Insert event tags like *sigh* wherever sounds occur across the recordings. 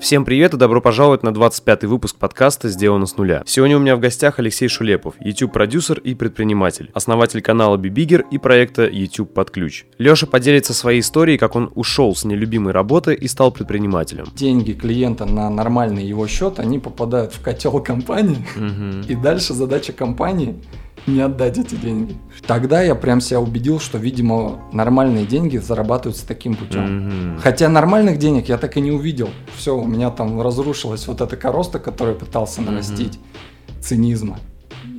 Всем привет и добро пожаловать на 25-й выпуск подкаста «Сделано с нуля». Сегодня у меня в гостях Алексей Шулепов, YouTube-продюсер и предприниматель, основатель канала Бибигер и проекта YouTube под ключ. Леша поделится своей историей, как он ушел с нелюбимой работы и стал предпринимателем. Деньги клиента на нормальный его счет, они попадают в котел компании, и дальше задача компании не отдать эти деньги. Тогда я прям себя убедил, что, видимо, нормальные деньги зарабатываются таким путем. Мгм. Хотя нормальных денег я так и не увидел. Все, у меня там разрушилась вот эта короста, которую пытался нарастить, цинизма.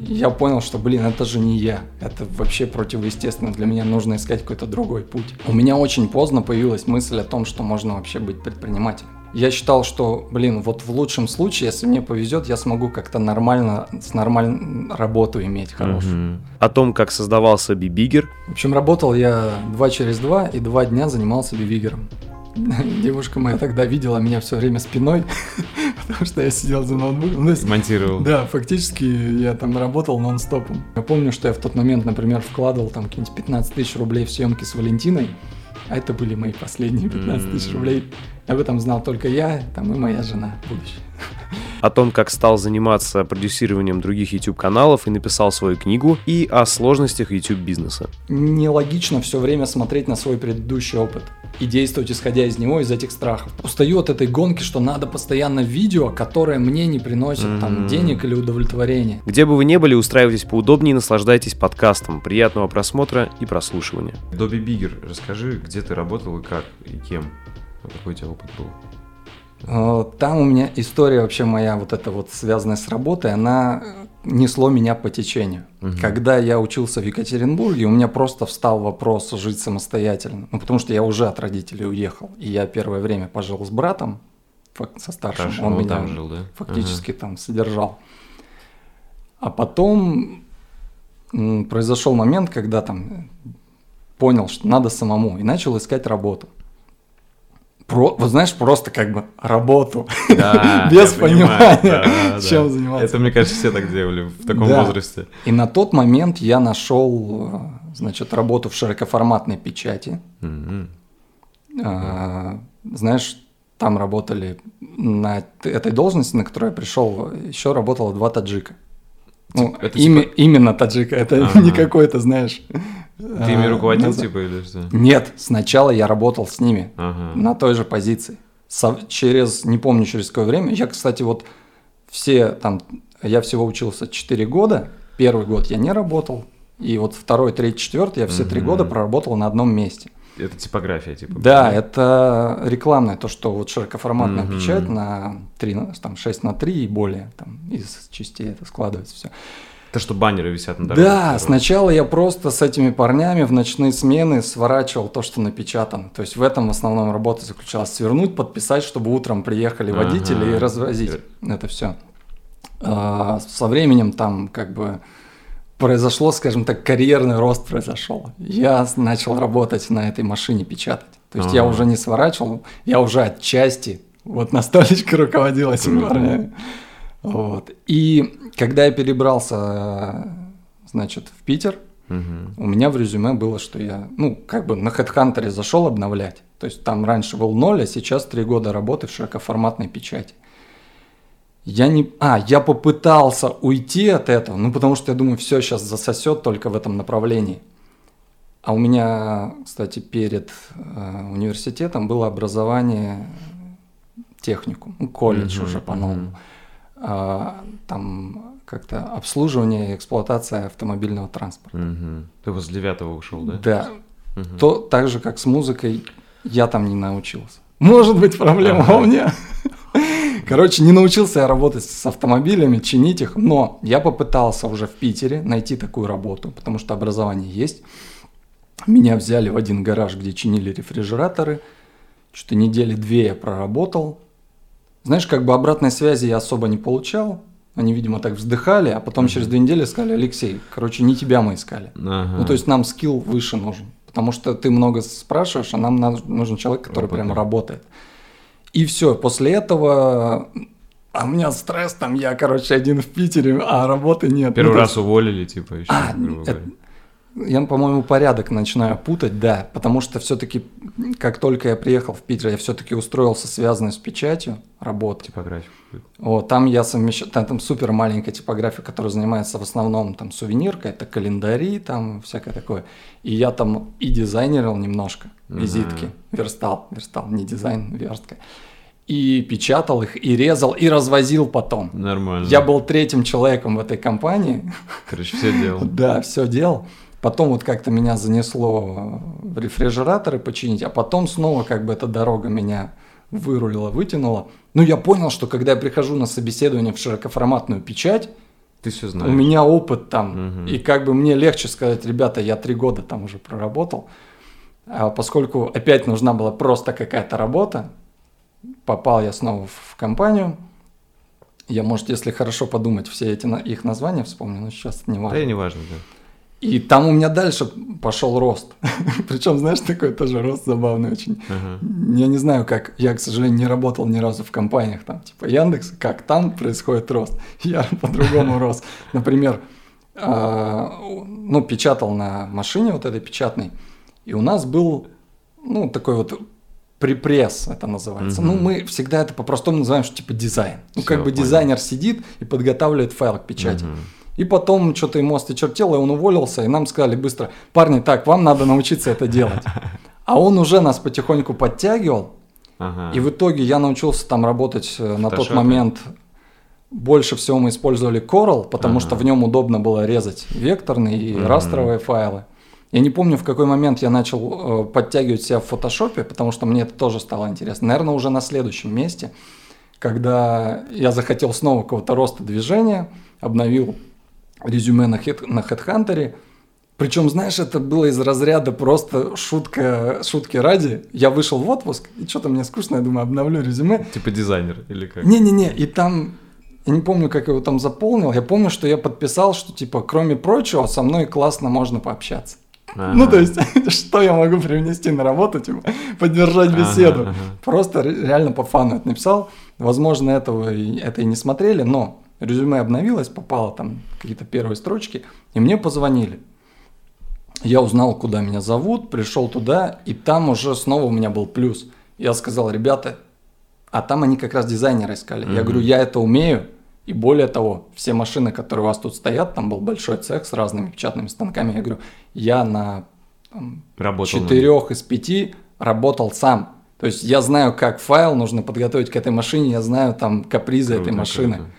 И Я понял, что, блин, это же не я. Это вообще противоестественно. Для меня нужно искать какой-то другой путь. У меня очень поздно появилась мысль о том, что можно вообще быть предпринимателем. Я считал, что, блин, вот в лучшем случае, если мне повезет, я смогу как-то нормально, с нормальной работу иметь хорошую. Мгм. О том, как создавался Бибигер, В общем, работал я два через два и два дня занимался бивигером. *laughs* Девушка моя тогда видела меня все время спиной, *laughs* потому что я сидел за ноутбуком. Ну, Монтировал. Да, фактически я там работал нон-стопом. Я помню, что я в тот момент, например, вкладывал там какие-нибудь 15 тысяч рублей в съемки с Валентиной, а это были мои последние 15 тысяч рублей. Об этом знал только я, там и моя жена будущая. о том, как стал заниматься продюсированием других YouTube-каналов и написал свою книгу, и о сложностях YouTube-бизнеса. нелогично все время смотреть на свой предыдущий опыт и действовать исходя из него, из этих страхов. Устаю от этой гонки, что надо постоянно видео, которое мне не приносит там Мгм. денег или удовлетворения. Где бы вы ни были, устраивайтесь поудобнее и наслаждайтесь подкастом. Приятного просмотра и прослушивания. Добби Бигер, расскажи, где ты работал и как, и кем? Какой у тебя опыт был? Э, Там у меня история вообще моя вот эта вот связанная с работой, она несло меня по течению. Мгм. Когда я учился в Екатеринбурге, у меня просто встал вопрос жить самостоятельно. Ну, потому что я уже от родителей уехал. И я первое время пожил с братом, со старшим. Старшим, он он меня там жил, да? фактически там содержал. А потом произошел момент, когда там понял, что надо самому, и начал искать работу. Про, вот знаешь, просто как бы работу. Да, *laughs* Без я понимаю, понимания, да, да. чем заниматься. Это, мне кажется, все так делали в таком Да. возрасте. И на тот момент я нашел, э, значит, работу в широкоформатной печати. А, Знаешь, там работали на этой должности, на которую я пришел, еще работало два таджика. Ну, это ими- типа- именно таджика, это Ага. не какой-то, знаешь. Ты ими а, руководил, назад. типа, или что? Нет, сначала я работал с ними Ага. на той же позиции. Со- через, не помню через какое время, я, кстати, вот все там, я всего учился 4 года, первый год я не работал, и вот второй, третий, четвертый я все три года проработал на одном месте. Это типография, типа. Да, это рекламное, то, что вот широкоформатная Мгм. печать на 3, на- там, 6 на 3 и более, там, из частей это складывается все. Это что баннеры висят на дороге. Да, сначала я просто с этими парнями в ночные смены сворачивал то, что напечатано. То есть в этом в основном работа заключалась. Свернуть, подписать, чтобы утром приехали водители Ага. и развозить это все. со временем там как бы произошло, скажем так, карьерный рост произошел. Я начал работать на этой машине печатать. То есть я уже не сворачивал, я уже отчасти вот на столечке *laughs* руководил этими Круто. парнями. Вот. И когда я перебрался, значит, в Питер, Мгм. у меня в резюме было, что я, ну, как бы на HeadHunter зашел обновлять. То есть там раньше был ноль, а сейчас три года работы в широкоформатной печати. Я не... А, я попытался уйти от этого, ну, потому что я думаю, все сейчас засосет только в этом направлении. А у меня, кстати, перед э, университетом было образование техникум, ну, колледж Мгм, уже по-новому. А, там как-то обслуживание и эксплуатация автомобильного транспорта. Мгм. Ты возле девятого ушел, да? Да. Мгм. То так же, как с музыкой, я там не научился. Может быть, проблема Ага. у меня. Короче, не научился я работать с автомобилями, чинить их, но я попытался уже в Питере найти такую работу, потому что образование есть. Меня взяли в один гараж, где чинили рефрижераторы. Что-то недели две я проработал. Знаешь, как бы обратной связи я особо не получал. Они, видимо, так вздыхали, а потом через две недели сказали, Алексей, короче, не тебя мы искали. Ага. Ну, то есть нам скилл выше нужен. Потому что ты много спрашиваешь, а нам нужен человек, который Опытный. прям работает. И все, после этого... А у меня стресс, там я, короче, один в Питере, а работы нет. Первый Ну, раз уволили, типа, еще, А, это-. Я, по-моему, порядок начинаю путать, да, потому что все-таки, как только я приехал в Питер, я все-таки устроился связанный с печатью работы. Типографику. Вот, там я совмещаю, там, там супер маленькая типография, которая занимается в основном там сувениркой, это календари, там всякое такое. И я там и дизайнерил немножко, визитки, верстал, верстал, не дизайн, верстка. И печатал их, и резал, и развозил потом. Нормально. Я был третьим человеком в этой компании. Короче, все делал. *laughs* Да, все делал. Потом вот как-то меня занесло в рефрижераторы починить, а потом снова как бы эта дорога меня вырулила, вытянула. Ну, я понял, что когда я прихожу на собеседование в широкоформатную печать, Ты все знаешь. у меня опыт там, Мгм. и как бы мне легче сказать, ребята, я три года там уже проработал, а поскольку опять нужна была просто какая-то работа, попал я снова в компанию, я, может, если хорошо подумать, все эти их названия вспомню, но сейчас не важно. Да и не важно, да. И там у меня дальше пошел рост. *laughs* Причем, знаешь, такой тоже рост забавный очень. Ага. Я не знаю, как, я, к сожалению, не работал ни разу в компаниях, там, типа Яндекс, как там происходит рост. *laughs* Я по-другому рос. Например, а, ну, печатал на машине вот этой печатной, и у нас был, ну, такой вот припресс это называется. Мгм. Ну, мы всегда это по-простому называем, что типа дизайн. Ну, Всё, как бы понял. дизайнер сидит и подготавливает файл к печати. Мгм. И потом что-то ему осточертело, и он уволился, и нам сказали быстро, парни, так, вам надо научиться это делать. *laughs* А он уже нас потихоньку подтягивал, Ага. и в итоге я научился там работать э, на тот момент. Больше всего мы использовали Coral, потому Ага. что в нем удобно было резать векторные и Мгм. растровые файлы. Я не помню, в какой момент я начал э, подтягивать себя в фотошопе, потому что мне это тоже стало интересно. Наверное, уже на следующем месте, когда я захотел снова какого-то роста движения, обновил резюме на, хит, на HeadHunter. Причем, знаешь, это было из разряда просто шутка, шутки ради. Я вышел в отпуск, и что-то мне скучно, я думаю, обновлю резюме. Типа дизайнер или как? Не-не-не, и там, я не помню, как я его там заполнил, я помню, что я подписал, что типа, кроме прочего, со мной классно можно пообщаться. Ага. Ну, то есть, *laughs* что я могу привнести на работу, типа, поддержать беседу. ага. Просто ре- реально по фану это написал. Возможно, этого и, это и не смотрели, но резюме обновилось, попало там какие-то первые строчки, и мне позвонили. Я узнал, куда меня зовут, пришел туда, и там уже снова у меня был плюс. Я сказал, ребята, а там они как раз дизайнера искали. Я Мгм. говорю, я это умею, и более того, все машины, которые у вас тут стоят, там был большой цех с разными печатными станками, я говорю, я на там, Работал на- четырех из пяти работал сам. То есть я знаю, как файл нужно подготовить к этой машине, я знаю там капризы Круто, этой машины. круто.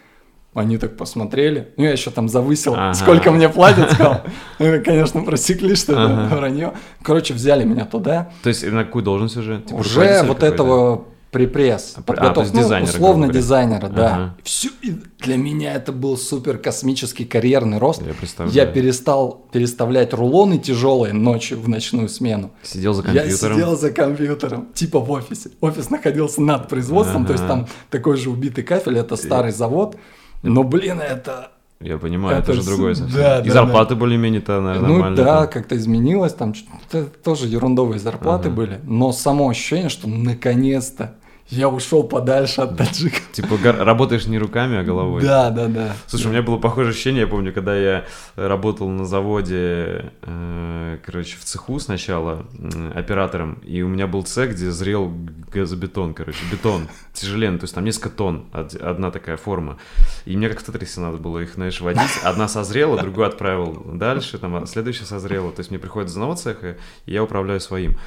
Они так посмотрели. Ну, я еще там завысил, Ага. сколько мне платят, *laughs* сказал. Ну, конечно, просекли, что это Ага. вранье. Короче, взяли меня туда. То есть на какую должность уже? Типа Уже вот этого припресс, А, подготовка, то есть ну, дизайнера, условно дизайнера, да. Ага. Всё, и для меня это был супер космический карьерный рост. Я представляю. Я перестал переставлять рулоны тяжелые ночью в ночную смену. Сидел за Я компьютером. сидел за компьютером, типа в офисе. Офис находился над производством, то есть Ага. там такой же убитый кафель, это старый завод. Но, блин, это... Я понимаю, это, Это же с- другое совсем. да, И да, зарплаты более-менее-то, наверное, ну да, там. как-то изменилось, там что-то тоже ерундовые зарплаты Ага. были. Но само ощущение, что наконец-то я ушел подальше от таджиков. Типа работаешь не руками, а головой. Да, да, да. Слушай, у меня было похожее ощущение, я помню, когда я работал на заводе, э, короче, в цеху сначала оператором, и у меня был цех, где зрел газобетон, короче, бетон, тяжеленный, то есть там несколько тонн, од- одна такая форма. И мне как в Тетрисе надо было их, знаешь, водить. Одна созрела, другую отправил дальше, там а следующая созрела. То есть мне приходит из одного цеха, и я управляю своим.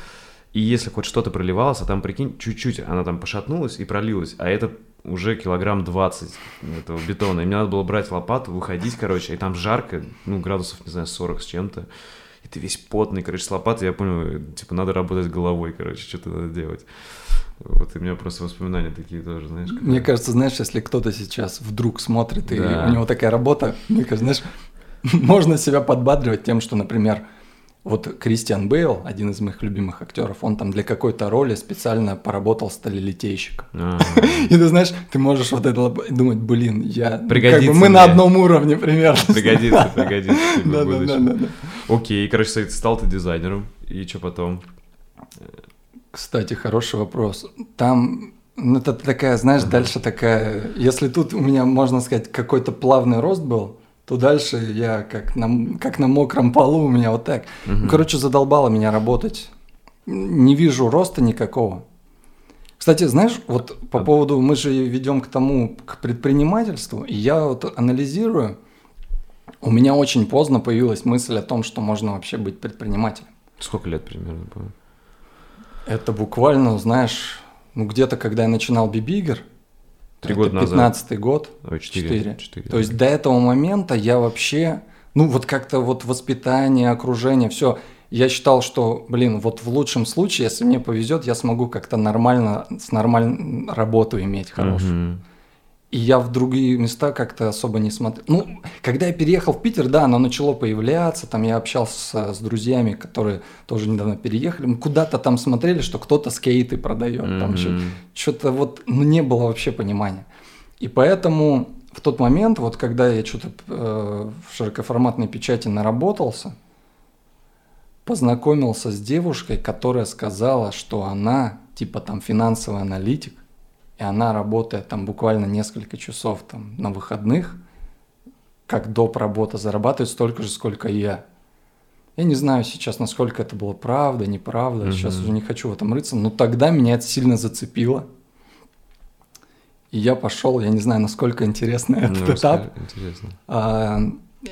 И если хоть что-то проливалось, а там, прикинь, чуть-чуть она там пошатнулась и пролилась, а этот уже килограмм 20 этого бетона. И мне надо было брать лопату, выходить, короче, и там жарко, ну, градусов, не знаю, 40 с чем-то. И ты весь потный, короче, с лопатой, я понял, типа, надо работать головой, короче, что-то надо делать. Вот, и у меня просто воспоминания такие тоже, знаешь. как- Мне кажется, знаешь, если кто-то сейчас вдруг смотрит, и Да. у него такая работа, мне кажется, знаешь, *laughs* можно себя подбадривать тем, что, например, вот Кристиан Бейл, один из моих любимых актеров, он там для какой-то роли специально поработал сталелитейщиком. А, *laughs* И ты знаешь, ты можешь вот это думать, блин, я... ну, Пригодится мы на одном уровне примерно. Пригодится, *laughs* пригодится Да, да, да. Окей, короче, стал ты дизайнером, и что потом? Кстати, хороший вопрос. Там, ну, это такая, знаешь, дальше такая... Если тут у меня, можно сказать, какой-то плавный рост был, то дальше я как на, как на мокром полу у меня вот так. Ну, короче, задолбало меня работать. Не вижу роста никакого. Кстати, знаешь, вот по поводу, мы же ведем к тому, к предпринимательству, и я вот анализирую, у меня очень поздно появилась мысль о том, что можно вообще быть предпринимателем. Сколько лет примерно было? Это буквально, знаешь, ну где-то, когда я начинал Бибигер, Три года назад. 15 год, Ой, четыре. То есть до этого момента я вообще, ну вот как-то вот воспитание, окружение, все. Я считал, что, блин, вот в лучшем случае, если мне повезет, я смогу как-то нормально, с нормальной работу иметь хорошую. Мгм. И я в другие места как-то особо не смотрел. Ну, когда я переехал в Питер, да, оно начало появляться, там я общался с, с друзьями, которые тоже недавно переехали, мы куда-то там смотрели, что кто-то скейты продает, там Мгм. что- что-то вот, ну, не было вообще понимания. И поэтому в тот момент, вот когда я что-то э, в широкоформатной печати наработался, познакомился с девушкой, которая сказала, что она типа там финансовый аналитик, и она работает там буквально несколько часов там на выходных, как доп. работа, зарабатывает столько же, сколько и я. Я не знаю сейчас, насколько это было правда, неправда, сейчас Мгм. уже не хочу в этом рыться, но тогда меня это сильно зацепило. И я пошел, я не знаю, насколько интересный Ну, этот этап. расскажи, Интересно. А,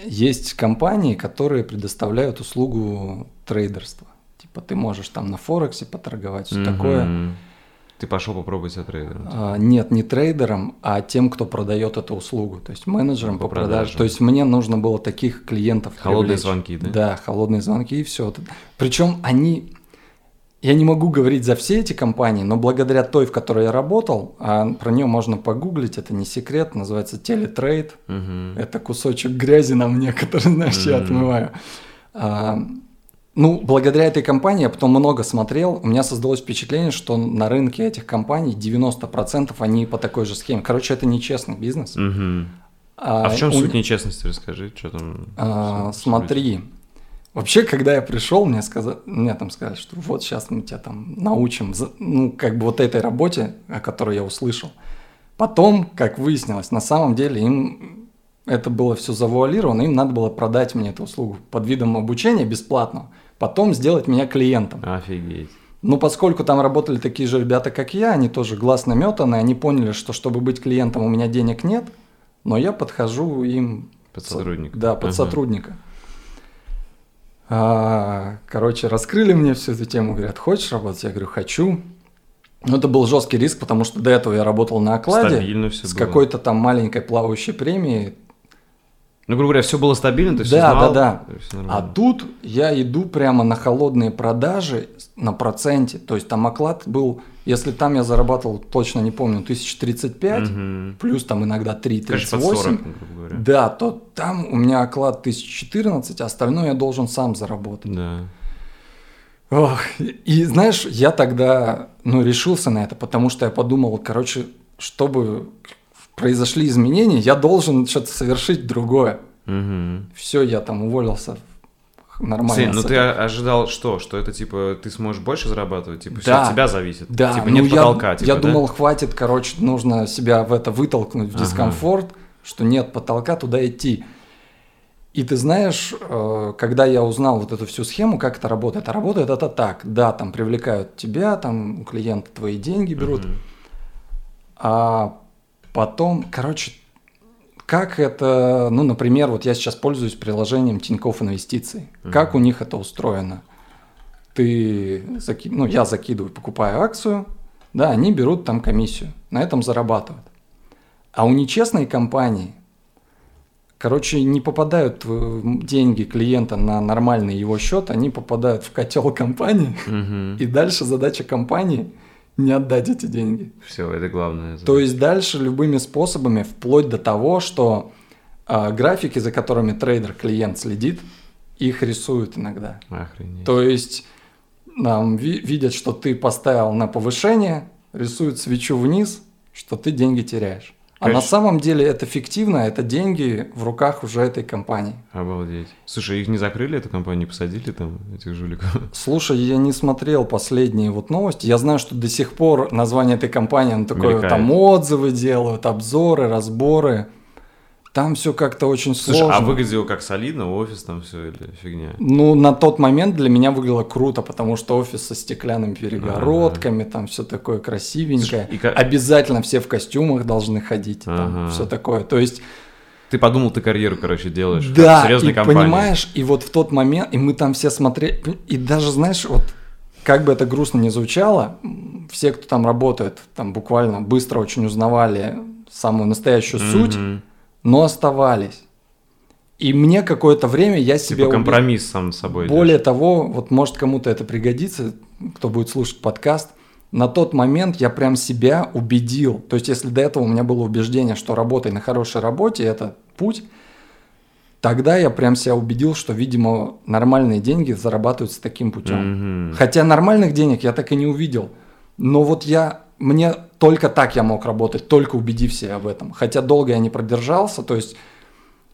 Есть компании, которые предоставляют услугу трейдерства. Типа ты можешь там на Форексе поторговать, все такое. Ты пошел попробовать себя трейдером. А, Нет, не трейдером, а тем, кто продает эту услугу, то есть менеджером По по, продаже. продаже. То есть мне нужно было таких клиентов Холодные привлечь. звонки, да? Да, холодные звонки и все. Причем они, я не могу говорить за все эти компании, но благодаря той, в которой я работал, а про нее можно погуглить, это не секрет, называется телетрейд. Мгм. Это кусочек грязи на мне, *laughs* который, знаешь, я Мгм. отмываю. А, ну, благодаря этой компании я потом много смотрел. У меня создалось впечатление, что на рынке этих компаний 90% они по такой же схеме. Короче, это нечестный бизнес. Мгм. А в чем у- суть нечестности, расскажи, что там? а, смотри, вообще, когда я пришел, мне, сказали, мне там сказали, что вот сейчас мы тебя там научим, ну, как бы вот этой работе, о которой я услышал. Потом, как выяснилось, на самом деле им это было все завуалировано, им надо было продать мне эту услугу под видом обучения бесплатно, потом сделать меня клиентом. Офигеть. Ну, поскольку там работали такие же ребята, как я, они тоже глаз наметаны, они поняли, что чтобы быть клиентом у меня денег нет, но я подхожу им Под сотрудника. да, под Ага. сотрудника. А, короче, раскрыли мне всю эту тему, говорят, хочешь работать? Я говорю, хочу. Ну, это был жесткий риск, потому что до этого я работал на окладе Стабильно все с какой-то там маленькой плавающей премией. Ну, грубо говоря, все было стабильно, ты все Да, знал. да, всё А нормально. тут я иду прямо на холодные продажи на проценте. То есть там оклад был, если там я зарабатывал, точно не помню, 1035, Мгм. плюс там иногда Конечно, под 3,38. 40, грубо говоря. Да, то там у меня оклад 1014, а остальное я должен сам заработать. Да. Ох, и знаешь, я тогда, ну, решился на это, потому что я подумал, короче, чтобы произошли изменения, я должен что-то совершить другое. Мгм. Все, я там уволился нормально. Сын, ну ты ожидал что? Что это типа ты сможешь больше зарабатывать? Типа все Да. от тебя зависит? Да, Типа ну, нет я, потолка, типа, я да? думал, хватит, короче, нужно себя в это вытолкнуть, в Ага. дискомфорт, что нет потолка, туда идти. И ты знаешь, э, когда я узнал вот эту всю схему, как это работает, а работает это так, да, там привлекают тебя, там у клиента твои деньги берут, Мгм. а потом, короче, как это, ну, например, вот я сейчас пользуюсь приложением Тинькофф Инвестиции. Как у них это устроено? Ты, заки- ну, я закидываю, покупаю акцию, да, они берут там комиссию, на этом зарабатывают. А у нечестной компании, короче, не попадают деньги клиента на нормальный его счет, они попадают в котел компании, Мгм. и дальше задача компании не отдать эти деньги. Все, это главное. То есть дальше любыми способами, вплоть до того, что а, графики, за которыми трейдер-клиент следит, их рисуют иногда. Охренеть. То есть нам ви- видят, что ты поставил на повышение, рисуют свечу вниз, что ты деньги теряешь. А на самом деле это фиктивно, это деньги в руках уже этой компании. Обалдеть. Слушай, их не закрыли, эту компанию, не посадили там, этих жуликов? *laughs* Слушай, я не смотрел последние вот новости. Я знаю, что до сих пор название этой компании, оно такое, Мелькает. там отзывы делают, обзоры, разборы. Там все как-то очень Слушай, сложно. а выглядело как солидно, офис там все или фигня? Ну, на тот момент для меня выглядело круто, потому что офис со стеклянными перегородками, там все такое красивенькое. Слушай, и ка- Обязательно все в костюмах должны ходить, там все такое. То есть, Ты подумал, ты карьеру, короче, делаешь как да, серьезной и компании. понимаешь, и вот в тот момент, и мы там все смотрели, и даже, знаешь, вот как бы это грустно не звучало, все, кто там работает, там буквально быстро очень узнавали самую настоящую суть, Мгм. Но оставались. И мне какое-то время я себе Типа компромисс сам с собой. Более того, вот может кому-то это пригодится, кто будет слушать подкаст. На тот момент я прям себя убедил. То есть, если до этого у меня было убеждение, что работай на хорошей работе, это путь, тогда я прям себя убедил, что, видимо, нормальные деньги зарабатываются таким путем. Мгм. Хотя нормальных денег я так и не увидел. Но вот я, мне только так я мог работать, только убедив себя в этом. Хотя долго я не продержался, то есть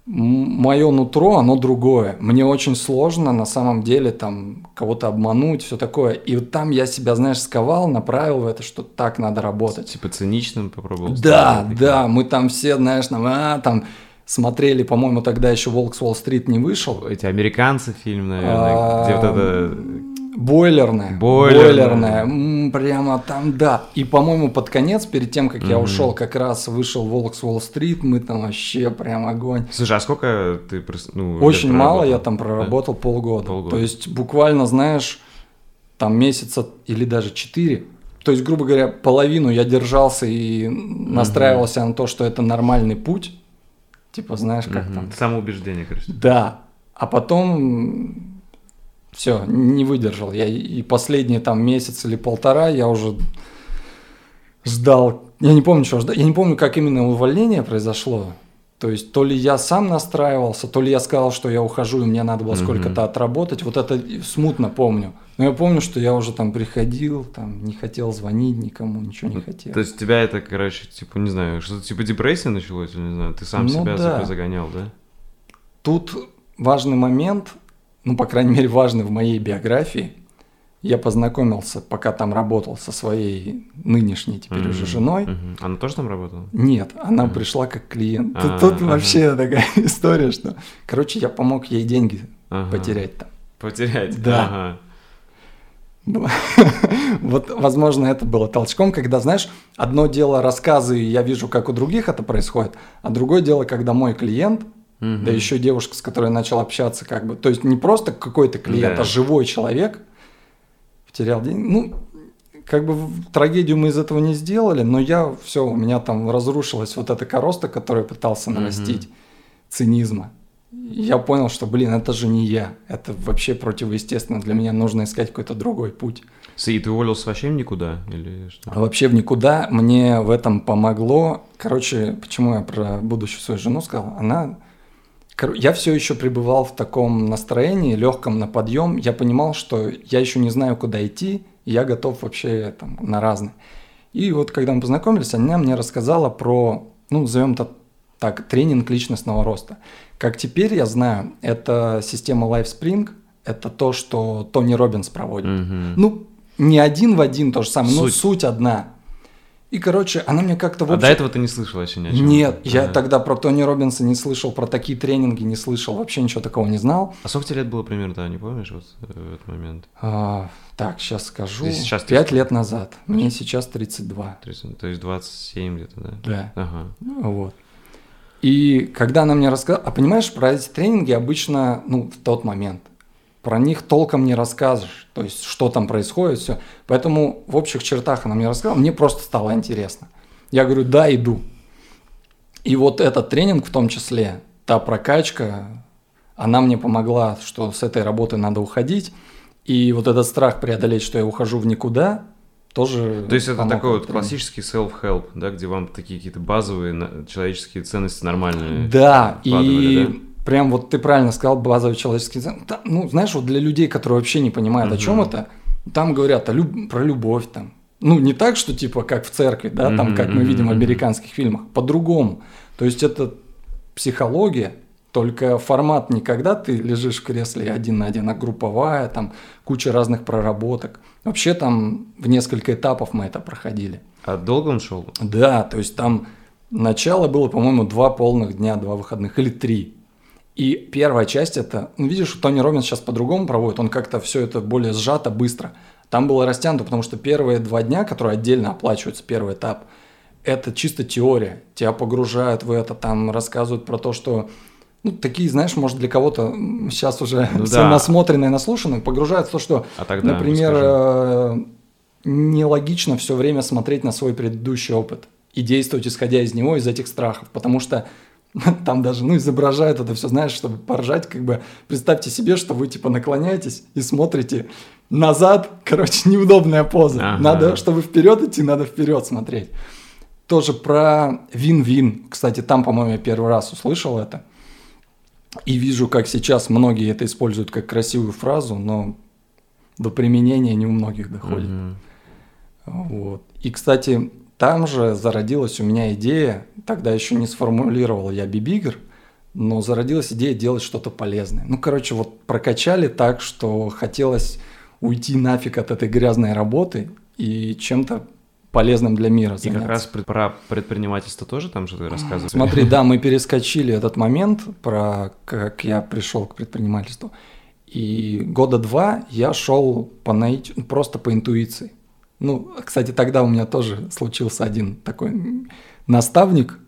мое нутро, оно другое. Мне очень сложно на самом деле там кого-то обмануть, все такое. И вот там я себя, знаешь, сковал, направил в это, что так надо работать. Типа циничным попробовал. Да, стать, да, мы там все, знаешь, там, а, там смотрели, по-моему, тогда еще Волк с Уолл-стрит не вышел. Эти американцы фильм, наверное, где вот это... Бойлерная. Бойлерная. М, прямо там, да. И, по-моему, под конец, перед тем, как я Мгм. ушел, как раз вышел Волк с Уолл-стрит, мы там вообще прям огонь. Слушай, а сколько ты... Ну, Очень мало, я там проработал полгода. Полгода. То есть буквально, знаешь, там месяца или даже четыре. То есть, грубо говоря, половину я держался и настраивался на то, что это нормальный путь. Типа, знаешь, как Мгм. там. Самоубеждение, короче. Да. А потом все, не выдержал. Я и последние там месяц или полтора я уже ждал. Я не помню, что ждал. Я не помню, как именно увольнение произошло. То есть, то ли я сам настраивался, то ли я сказал, что я ухожу, и мне надо было Мгм. сколько-то отработать. Вот это смутно помню. Но я помню, что я уже там приходил, там не хотел звонить никому, ничего не хотел. То есть у тебя это, короче, типа, не знаю, что-то типа депрессия началось, или не знаю, ты сам Ну себя да. загонял, да? Тут важный момент, ну, по крайней мере, важный в моей биографии. Я познакомился, пока там работал со своей нынешней теперь уже Мгм. женой. Мгм. Она тоже там работала? Нет, она Ага. пришла как клиент. А, Тут, тут вообще такая *laughs* история, что... Короче, я помог ей деньги Ага. потерять там. Потерять? Да. Ага. *laughs* Вот, возможно, это было толчком, когда, знаешь, одно дело рассказы, и я вижу, как у других это происходит, а другое дело, когда мой клиент, Мгм. да еще девушка, с которой начал общаться, как бы, то есть не просто какой-то клиент, Да. а живой человек, потерял деньги. Ну, как бы трагедию мы из этого не сделали, но я все, у меня там разрушилась вот эта короста, которую пытался нарастить, цинизма. И Я понял, что, блин, это же не я, это вообще противоестественно, для меня нужно искать какой-то другой путь. И ты уволился вообще в никуда? Или что? А вообще в никуда мне в этом помогло. Короче, почему я про будущую свою жену сказал? Она... Я все еще пребывал в таком настроении, легком на подъем. Я понимал, что я еще не знаю, куда идти, и я готов вообще там, на разные. И вот когда мы познакомились, она мне рассказала про, ну, назовем это так, тренинг личностного роста. Как теперь я знаю, это система LifeSpring, это то, что Тони Робинс проводит. Мгм. Ну, не один в один то же самое, но Суть. суть одна. И, короче, она мне как-то в А общем- до этого ты не слышал вообще ни о чем? Нет, я тогда про Тони Робинса не слышал, про такие тренинги не слышал, вообще ничего такого не знал. А сколько тебе лет было примерно, да, не помнишь вот э, в этот момент? А, так, сейчас скажу. Ты сейчас Пять 30? лет назад. Мне сейчас 32. То есть, то есть 27 где-то, да? Да. Ага. Вот. И когда она мне рассказала, а понимаешь, про эти тренинги обычно, ну, в тот момент, про них толком не расскажешь, то есть что там происходит, все. Поэтому в общих чертах она мне рассказала, мне просто стало интересно. Я говорю, да, иду. И вот этот тренинг в том числе, та прокачка, она мне помогла, что с этой работы надо уходить. И вот этот страх преодолеть, что я ухожу в никуда, тоже То есть это такой вот классический self-help, да, где вам такие какие-то базовые человеческие ценности нормальные Да, и да? Прям вот ты правильно сказал, базовый человеческий цен- Да, ну, знаешь, вот для людей, которые вообще не понимают, о чем это, там говорят о люб- про любовь там. Ну, не так, что типа как в церкви, да, там, как мы видим в американских фильмах, по-другому. То есть это психология, только формат не когда ты лежишь в кресле один на один, а групповая, там куча разных проработок. Вообще там в несколько этапов мы это проходили. А долго он шел? Да, то есть там Начало было, по-моему, два полных дня, два выходных или три. И первая часть это, ну, видишь, Тони Робинс сейчас по-другому проводит, он как-то все это более сжато, быстро. Там было растянуто, потому что первые два дня, которые отдельно оплачиваются, первый этап, это чисто теория. Тебя погружают в это, там рассказывают про то, что ну, такие, знаешь, может, для кого-то сейчас уже ну, все да. насмотренные, наслушанные, погружают в то, что, а тогда например, э, нелогично все время смотреть на свой предыдущий опыт и действовать исходя из него, из этих страхов, потому что *laughs* там даже, ну, изображают это все, знаешь, чтобы поржать, как бы, представьте себе, что вы, типа, наклоняетесь и смотрите назад, короче, неудобная поза. Ага. Надо, чтобы вперед идти, надо вперед смотреть. Тоже про вин-вин. Кстати, там, по-моему, я первый раз услышал это. И вижу, как сейчас многие это используют как красивую фразу, но до применения не у многих доходит. Угу. Вот. И, кстати, там же зародилась у меня идея, тогда еще не сформулировал я бибигер, но зародилась идея делать что-то полезное. Ну, короче, вот прокачали так, что хотелось уйти нафиг от этой грязной работы и чем-то полезным для мира заняться. И как раз про предпринимательство тоже там же ты рассказывал? Смотри, *laughs* да, мы перескочили этот момент про как я пришел к предпринимательству. И года два я шел по наитию, просто по интуиции. Ну, кстати, тогда у меня тоже случился один такой наставник.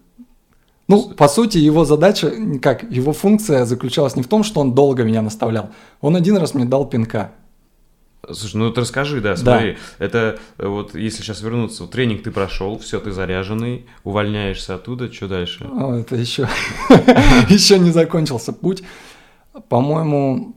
Ну, по сути, его задача, как, его функция заключалась не в том, что он долго меня наставлял. Он один раз мне дал пинка. Слушай, ну ты расскажи, да, смотри, да. это вот если сейчас вернуться, вот, тренинг ты прошел, все, ты заряженный, увольняешься оттуда, что дальше? О, это еще, *laughs* еще не закончился путь. По-моему,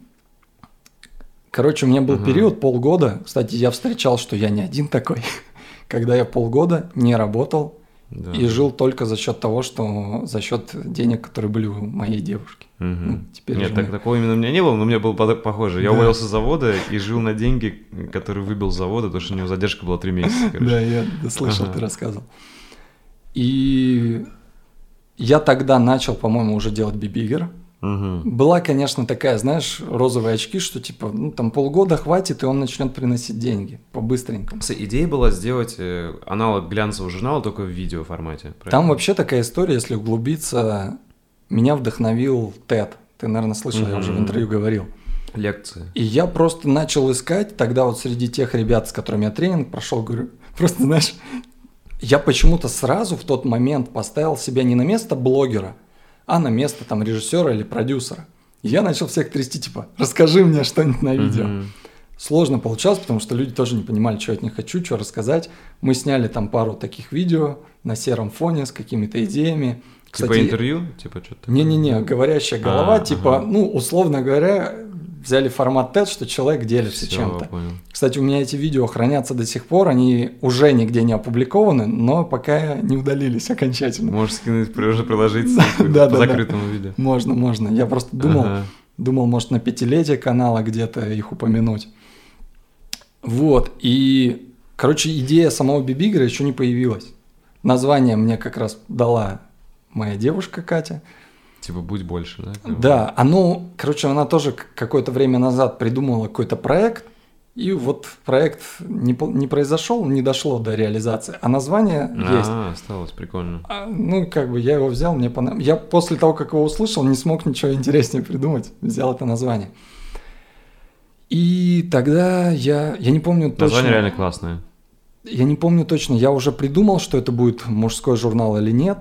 Короче, у меня был угу. период полгода. Кстати, я встречал, что я не один такой. *laughs* Когда я полгода не работал да. и жил только за счет того, что за счет денег, которые были у моей девушки. Угу. Ну, теперь Нет, так, такого именно у меня не было, но у меня было похоже. Я да. уволился с завода и жил на деньги, которые выбил с завода, потому что у него задержка была три месяца. *laughs* Короче. Да, я слышал, ага. ты рассказывал. И я тогда начал, по-моему, уже делать бибигер. Угу. Была, конечно, такая, знаешь, розовые очки, что типа, ну там полгода хватит, и он начнет приносить деньги по-быстренькому. Идея была сделать э, аналог глянцевого журнала только в видео формате. Правильно? Там вообще такая история, если углубиться, меня вдохновил Тед. Ты, наверное, слышал, угу. я уже в интервью говорил. Лекции. И я просто начал искать, тогда вот среди тех ребят, с которыми я тренинг прошел, говорю, *laughs* просто, знаешь, я почему-то сразу в тот момент поставил себя не на место блогера, а на место там режиссера или продюсера. И я начал всех трясти, типа, расскажи мне что-нибудь на видео. Mm-hmm. Сложно получалось, потому что люди тоже не понимали, что я от них хочу, что рассказать. Мы сняли там пару таких видео на сером фоне с какими-то идеями. Типа Кстати, типа интервью? Типа что-то Не-не-не, говорящая голова, а, типа, ага. ну, условно говоря, взяли формат TED, что человек делится чем-то. Кстати, у меня эти видео хранятся до сих пор, они уже нигде не опубликованы, но пока не удалились окончательно. Можешь скинуть, уже приложить по закрытому видео. Можно, можно. Я просто думал, думал, может, на пятилетие канала где-то их упомянуть. Вот, и, короче, идея самого Бибигера еще не появилась. Название мне как раз дала моя девушка Катя – Типа будь больше, да? Да, оно, короче, она тоже какое-то время назад придумала какой-то проект, и вот проект не, не произошел, не дошло до реализации, а название а, есть. А, осталось, прикольно. А, ну, как бы я его взял, мне понравилось. Я после того, как его услышал, не смог ничего интереснее придумать, взял это название. И тогда я, я не помню точно. Название реально классное. Я не помню точно, я уже придумал, что это будет мужской журнал или нет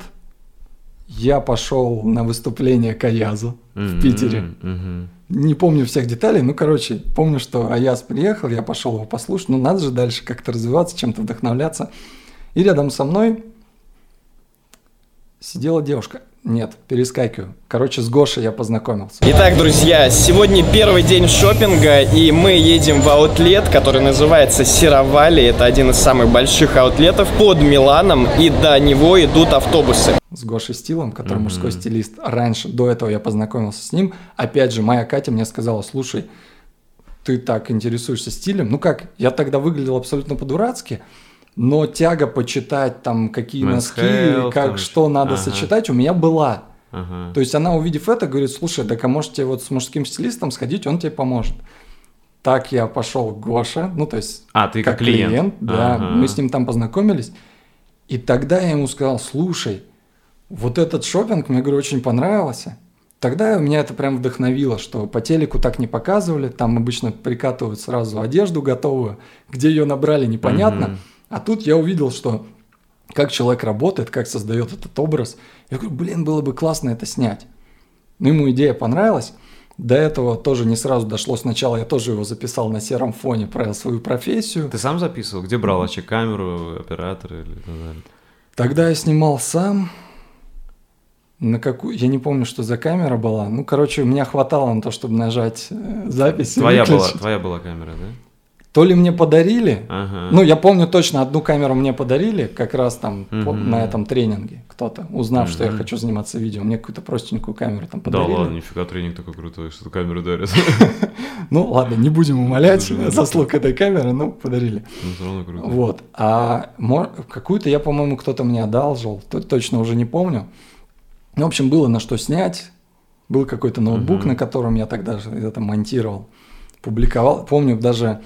я пошел на выступление к Аязу mm-hmm, в Питере. Mm-hmm. Не помню всех деталей, ну, короче, помню, что Аяз приехал, я пошел его послушать, ну, надо же дальше как-то развиваться, чем-то вдохновляться. И рядом со мной сидела девушка. Нет, перескакиваю. Короче, с Гошей я познакомился. Итак, друзья, сегодня первый день шопинга, и мы едем в аутлет, который называется Сировали. Это один из самых больших аутлетов под Миланом, и до него идут автобусы. С Гошей Стилом, который mm-hmm. мужской стилист. Раньше, до этого я познакомился с ним. Опять же, моя Катя мне сказала, слушай, ты так интересуешься стилем. Ну как, я тогда выглядел абсолютно по-дурацки, но тяга почитать там какие Men's носки, health, как там что надо ага. сочетать у меня была. Ага. То есть она, увидев это, говорит, слушай, так а можете вот с мужским стилистом сходить, он тебе поможет. Так я пошел к Гоше, ну то есть а, ты как, как клиент, клиент да, ага. мы с ним там познакомились. И тогда я ему сказал, слушай, вот этот шопинг мне, говорю, очень понравился. Тогда меня это прям вдохновило, что по телеку так не показывали, там обычно прикатывают сразу одежду готовую, где ее набрали непонятно, Мгм. А тут я увидел, что как человек работает, как создает этот образ. Я говорю, блин, было бы классно это снять. Ну, ему идея понравилась. До этого тоже не сразу дошло. Сначала я тоже его записал на сером фоне про свою профессию. Ты сам записывал? Где брал вообще камеру, оператора или так далее? Тогда я снимал сам. На какую... Я не помню, что за камера была. Ну, короче, у меня хватало на то, чтобы нажать э, запись. Твоя была, твоя была камера, да? То ли мне подарили. Ага. Ну, я помню точно, одну камеру мне подарили, как раз там по- Мгм. на этом тренинге. Кто-то, узнав, что я хочу заниматься видео, мне какую-то простенькую камеру там да подарили. ладно, нифига тренинг такой крутой, что камеру дарят. *laughs* Ну, ладно, не будем умолять *laughs* заслуг этой камеры, ну, подарили. Ну, все равно круто. Вот. А какую-то я, по-моему, кто-то мне одалжил, то- точно уже не помню. Ну, в общем, было на что снять. Был какой-то ноутбук, на котором я тогда же это монтировал, публиковал. Помню, даже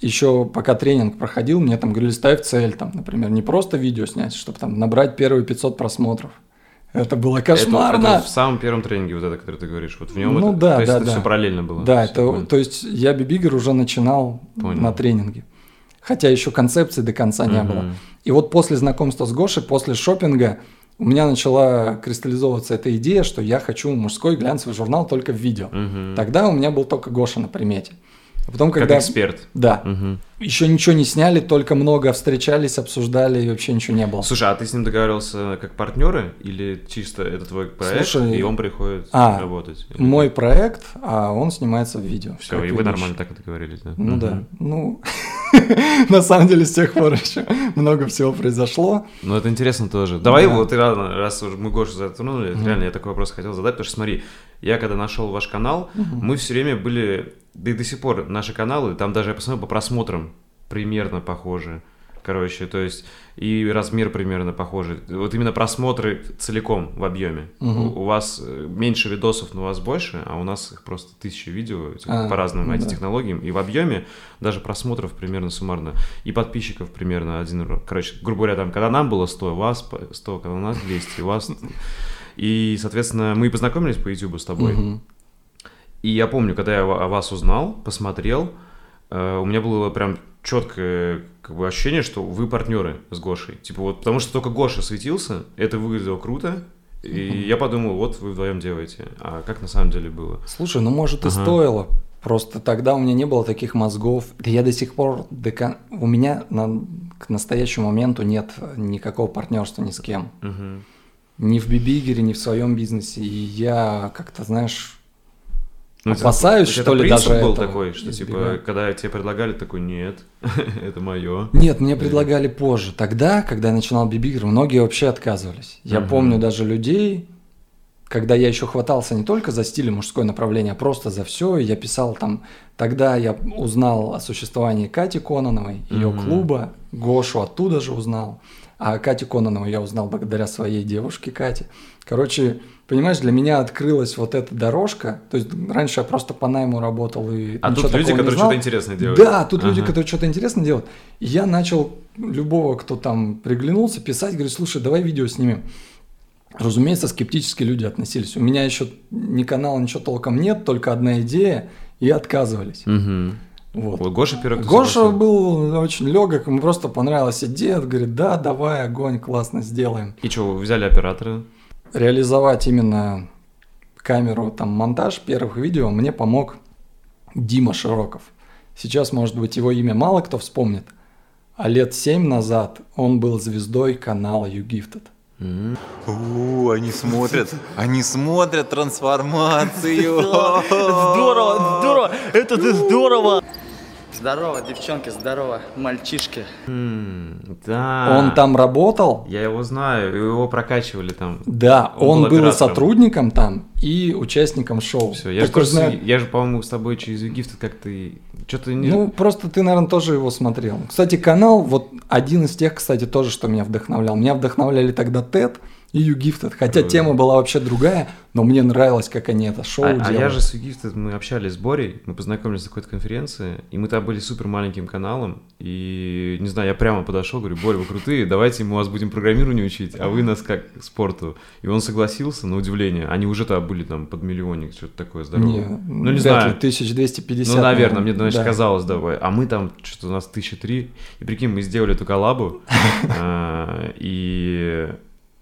еще пока тренинг проходил, мне там говорили, ставь цель, там, например, не просто видео снять, чтобы там набрать первые 500 просмотров. Это было Это- кошмарно. это в самом первом тренинге, вот это, который ты говоришь, вот в нем Ну это, да, то есть да, это да. все параллельно было. Да, это, понял. то есть я Бибигер уже начинал Понял. на тренинге. Хотя еще концепции до конца не Мгм. было. И вот после знакомства с Гошей, после шопинга, у меня начала кристаллизовываться эта идея, что я хочу мужской глянцевый журнал только в видео. Мгм. Тогда у меня был только Гоша на примете. А потом, Как когда... эксперт. Да. Мгм. Еще ничего не сняли, только много встречались, обсуждали, и вообще ничего не было. Слушай, а ты с ним договаривался как партнеры или чисто это твой проект, Слушай, и он приходит а, работать? Или Мой проект, а он снимается в видео. Все, как и вы нормально так и договорились, да? Ну Мгм. да. Ну, *laughs* на самом деле с тех пор еще много всего произошло. Ну, это интересно тоже. Давай Да. вот, и ладно, раз мы Гошу затронули, реально я такой вопрос хотел задать, потому что смотри, я когда нашел ваш канал, мы все время были, да и до сих пор наши каналы, там даже я посмотрел по просмотрам, примерно похожи. Короче, то есть и размер примерно похожий. Вот именно просмотры целиком в объеме. Мгм. У, у вас э, меньше видосов, но у вас больше, а у нас их просто тысячи видео А, по разным ну да. IT-технологиям. И в объеме даже просмотров примерно суммарно. И подписчиков примерно один. ро- Короче, грубо говоря, там, когда нам было 100, у вас по- 100, когда у нас 200, у вас... И, соответственно, мы и познакомились по YouTube с тобой. Мгм. И я помню, когда я о вас узнал, посмотрел, э, у меня было прям четкое как бы, ощущение, что вы партнеры с Гошей. Типа вот, потому что только Гоша светился, это выглядело круто, и я подумал, вот вы вдвоем делаете. А как на самом деле было? Слушай, ну может и Ага. стоило. Просто тогда у меня не было таких мозгов. Да я до сих пор... до кон- У меня на... к настоящему моменту нет никакого партнерства ни с кем. Мгм. Ни в Бибигере, ни в своем бизнесе. И я как-то, знаешь... Ну, это- Опасаюсь, тебя что ли, принцип даже был этого такой, что типа, когда тебе предлагали, такой, нет, *laughs* это мое. Нет, мне предлагали позже. Тогда, когда я начинал Бибигер, многие вообще отказывались. Я помню даже людей, когда я еще хватался не только за стиль мужское направление, а просто за все. И я писал там... Тогда я узнал о существовании Кати Кононовой, ее клуба, Гошу оттуда же узнал. А Кати Кононовой я узнал благодаря своей девушке Кате. Короче, понимаешь, для меня открылась вот эта дорожка. То есть раньше я просто по найму работал и А тут люди, которые что-то интересное делают. Да, тут люди, Ага. которые что-то интересно делают. И я начал любого, кто там приглянулся, писать, говорит, слушай, давай видео снимем. Разумеется, скептически люди относились. У меня еще ни канала, ничего толком нет, только одна идея, и отказывались. Мгм. Вот. Гоша кто Гоша был очень легок, ему просто понравилась идея, говорит, да, давай, огонь, классно сделаем. И что, вы взяли оператора? Реализовать именно камеру, там, монтаж первых видео мне помог Дима Широков. Сейчас, может быть, его имя мало кто вспомнит, а лет семь назад он был звездой канала YouGifted. У, они смотрят, они смотрят трансформацию. Здорово, здорово, это ты здорово. Здорово, девчонки, здорово, мальчишки. Да. Он там работал, Я его знаю, его прокачивали там. да, Он он, был сотрудником там и участником шоу. Все, я же, просто- знаю- я же, по-моему, с тобой через Гифт как-то что-то не. Ну, просто ты, наверное, тоже его смотрел. Кстати, канал, вот один из тех, кстати, тоже, что меня вдохновлял. Меня вдохновляли тогда Тед, и You Gifted. Хотя Круто. тема была вообще другая, но мне нравилось, как они это шоу А, а делают. я же с Югифтед, мы общались с Борей, мы познакомились на какой-то конференции, и мы там были супер маленьким каналом, и, не знаю, я прямо подошел, говорю, Боря, вы крутые, давайте мы вас будем программированию учить, а вы нас как к спорту. И он согласился, на удивление, они уже тогда были там под миллионник, что-то такое здоровое. Не, ну, не знаю. ли, 1250. Ну, наверное, мне, значит, да. казалось, давай. А мы там, что-то у нас тысячи три. И прикинь, мы сделали эту коллабу. *laughs* а, И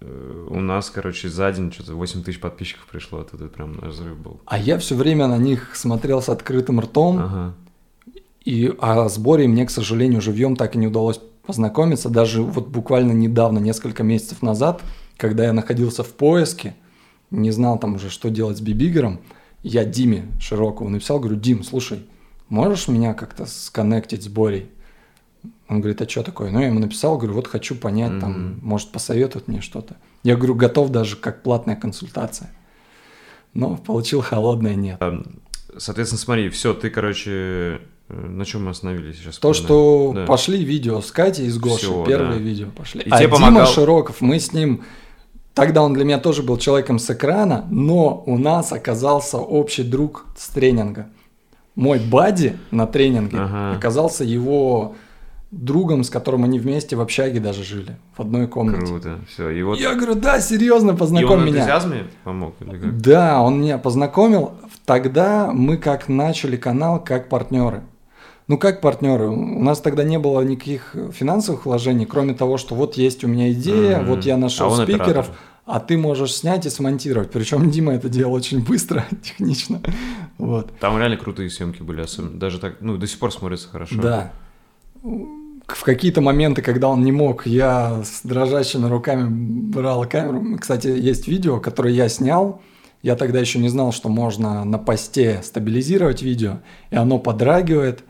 у нас, короче, за день что-то 8 тысяч подписчиков пришло. Это прям наш взрыв был. А я все время на них смотрел с открытым ртом, Ага. и а с Борей мне, к сожалению, живьем так и не удалось познакомиться. Даже вот буквально недавно, несколько месяцев назад, когда я находился в поиске, не знал там уже, что делать с Бибигером, я Диме Широкову написал, говорю, Дим, слушай, можешь меня как-то сконнектить с Борей? Он говорит, а что такое? Ну, я ему написал, говорю, вот хочу понять, там, Мгм. может, посоветует мне что-то. Я говорю, готов даже как платная консультация. Но получил холодное нет. А, Соответственно, смотри, все, ты, короче, э, на чем мы остановились сейчас? То, что Да. пошли видео с Катей и с Гошей, Всё, первые да. видео пошли. И а тебе Дима помогал- Широков, мы с ним... Тогда он для меня тоже был человеком с экрана, но у нас оказался общий друг с тренинга. Мой бади на тренинге Ага. оказался его другом, с которым они вместе в общаге даже жили, в одной комнате. Круто, все. И вот Я говорю, да, серьезно, и он познакомь меня. энтузиазме помог? или как? Да, он меня познакомил. Тогда мы как начали канал как партнеры. Ну как партнеры? У нас тогда не было никаких финансовых вложений, кроме того, что вот есть у меня идея, Мгм. вот я нашел А он спикеров, оператор. а ты можешь снять и смонтировать. Причем Дима это делал очень быстро, *laughs* технично. Вот. Там реально крутые съемки были, особенно. Даже так, ну, до сих пор смотрится хорошо. Да. В какие-то моменты, когда он не мог, я с дрожащими руками брал камеру. Кстати, есть видео, которое я снял. Я тогда еще не знал, что можно на посте стабилизировать видео, и оно подрагивает.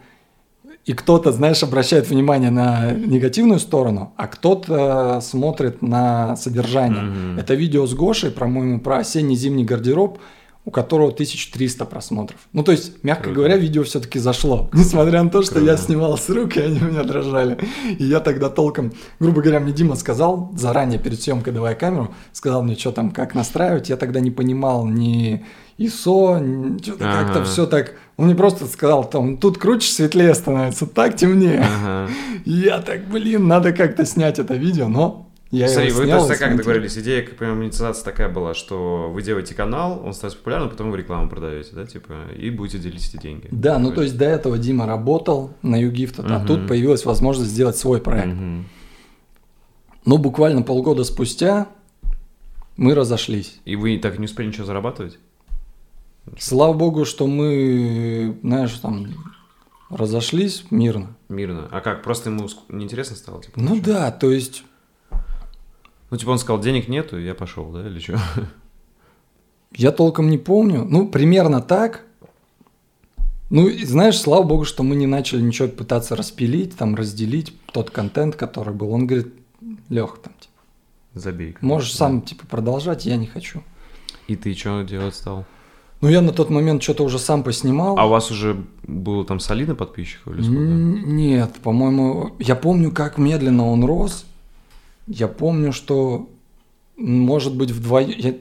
И кто-то, знаешь, обращает внимание на негативную сторону, а кто-то смотрит на содержание. Мгм. Это видео с Гошей, по-моему, про осенне-зимний гардероб, у которого 1300 просмотров. Ну, то есть, мягко Круто. говоря, видео все-таки зашло. *laughs* Несмотря на то, что я Круто. снимал с рук, и они у меня дрожали. И я тогда толком, грубо говоря, мне Дима сказал, заранее перед съемкой давай камеру, сказал мне, что там, как настраивать. Я тогда не понимал ни ISO, ни что-то Ага. как-то все так. Он мне просто сказал, там, тут круче, светлее становится, так темнее. Ага. *laughs* Я так, блин, надо как-то снять это видео, но я Смотри, вы снял. то есть и как договорились? Идея, как понимаю, монетизации такая была, что вы делаете канал, он становится популярным, потом вы рекламу продаете, да, типа, и будете делить эти деньги. Да, ну то есть до этого Дима работал на YouGift, а тут появилась возможность сделать свой проект. Мгм. Ну, буквально полгода спустя мы разошлись. И вы так и не успели ничего зарабатывать? Слава богу, что мы, знаешь, там разошлись мирно. Мирно. А как, просто ему неинтересно стало? Типа, Ну что? да, то есть Ну, типа он сказал, денег нету, я пошел, да, или что? я толком не помню. Ну, примерно так. Ну, и знаешь, слава богу, что мы не начали ничего пытаться распилить, там, разделить тот контент, который был. Он говорит, Лех, там, типа, Забей. короче, можешь да. сам, типа, продолжать, я не хочу. И ты что делать стал? Ну, я на тот момент что-то уже сам поснимал. А у вас уже было там солидно подписчиков или сколько? Нет, по-моему, я помню, как медленно он рос. Я помню, что, может быть, вдвоем...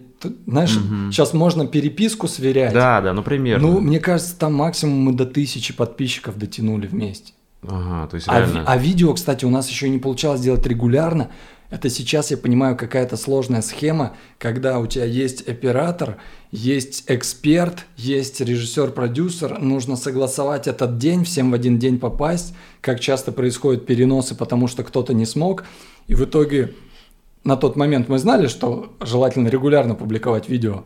Знаешь, Мгм. сейчас можно переписку сверять. Да, да, ну примерно. Ну, мне кажется, там максимум мы до тысячи подписчиков дотянули вместе. Ага, то есть А, реально. а видео, кстати, у нас еще и не получалось делать регулярно. Это сейчас, я понимаю, какая-то сложная схема, когда у тебя есть оператор, есть эксперт, есть режиссер-продюсер, нужно согласовать этот день, всем в один день попасть, как часто происходят переносы, потому что кто-то не смог. И в итоге на тот момент мы знали, что желательно регулярно публиковать видео.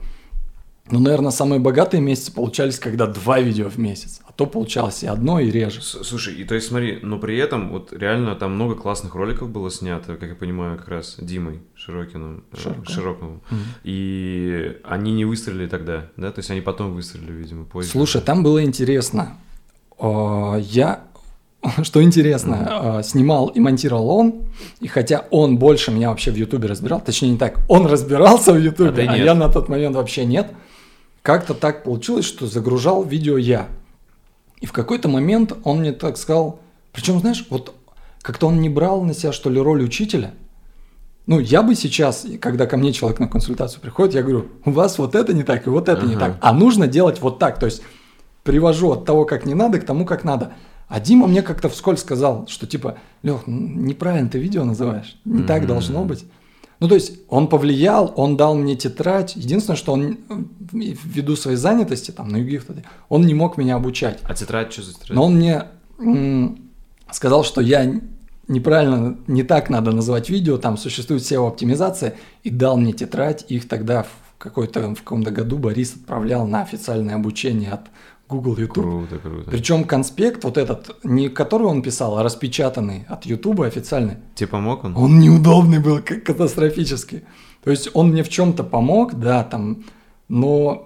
Но, наверное, самые богатые месяцы получались, когда два видео в месяц. А то получалось и одно, и реже. С- Слушай, и то есть смотри, но при этом вот реально там много классных роликов было снято, как я понимаю, как раз Димой Широкиным, э, Широковым. Широковым. И они не выстрелили тогда, да? То есть они потом выстрелили, видимо, позже. Слушай, там было интересно. А, Я, *laughs* что интересно, а, снимал и монтировал он, и хотя он больше меня вообще в Ютубе разбирал, точнее не так, он разбирался в А Ютубе, а, нет. я на тот момент вообще нет, как-то так получилось, что загружал видео я. И в какой-то момент он мне так сказал, причем, знаешь, вот как-то он не брал на себя, что ли, роль учителя, Ну, я бы сейчас, когда ко мне человек на консультацию приходит, я говорю, у вас вот это не так и вот это не Ага. так, а нужно делать вот так. То есть привожу от того, как не надо, к тому, как надо. А Дима мне как-то вскользь сказал, что типа, Лех, неправильно ты видео называешь, не так должно быть. Ну, то есть он повлиял, он дал мне тетрадь. Единственное, что он ввиду своей занятости, там, на ЮГИ, он не мог меня обучать. А тетрадь что за тетрадь? Но он мне м, сказал, что я неправильно, не так надо называть видео, там существует SEO-оптимизация, и дал мне тетрадь, их тогда в какой-то в каком-то году Борис отправлял на официальное обучение от Google, YouTube. Круто, круто. Причем конспект вот этот, не который он писал, а распечатанный от YouTube официальный, Тебе помог он? он неудобный был, как катастрофически. То есть он мне в чем-то помог, да, там, но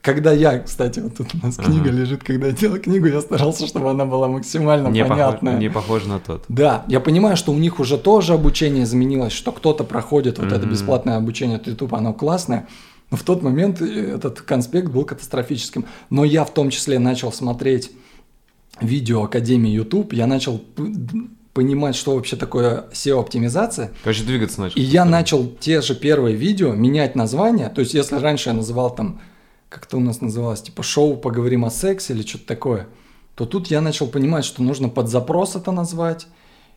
когда я, кстати, вот тут у нас Ага. книга лежит, когда я делал книгу, я старался, чтобы она была максимально не, похож, понятная. не похоже на тот. Да, я понимаю, что у них уже тоже обучение изменилось, что кто-то проходит вот это Мгм. бесплатное обучение от YouTube, оно классное. Но в тот момент э, этот конспект был катастрофическим. Но я в том числе начал смотреть видео Академии YouTube, я начал понимать, что вообще такое SEO-оптимизация. Короче, двигаться начал. И я начал те же первые видео менять название. То есть, если раньше я называл там, как это у нас называлось, типа шоу «Поговорим о сексе» или что-то такое, то тут я начал понимать, что нужно под запрос это назвать.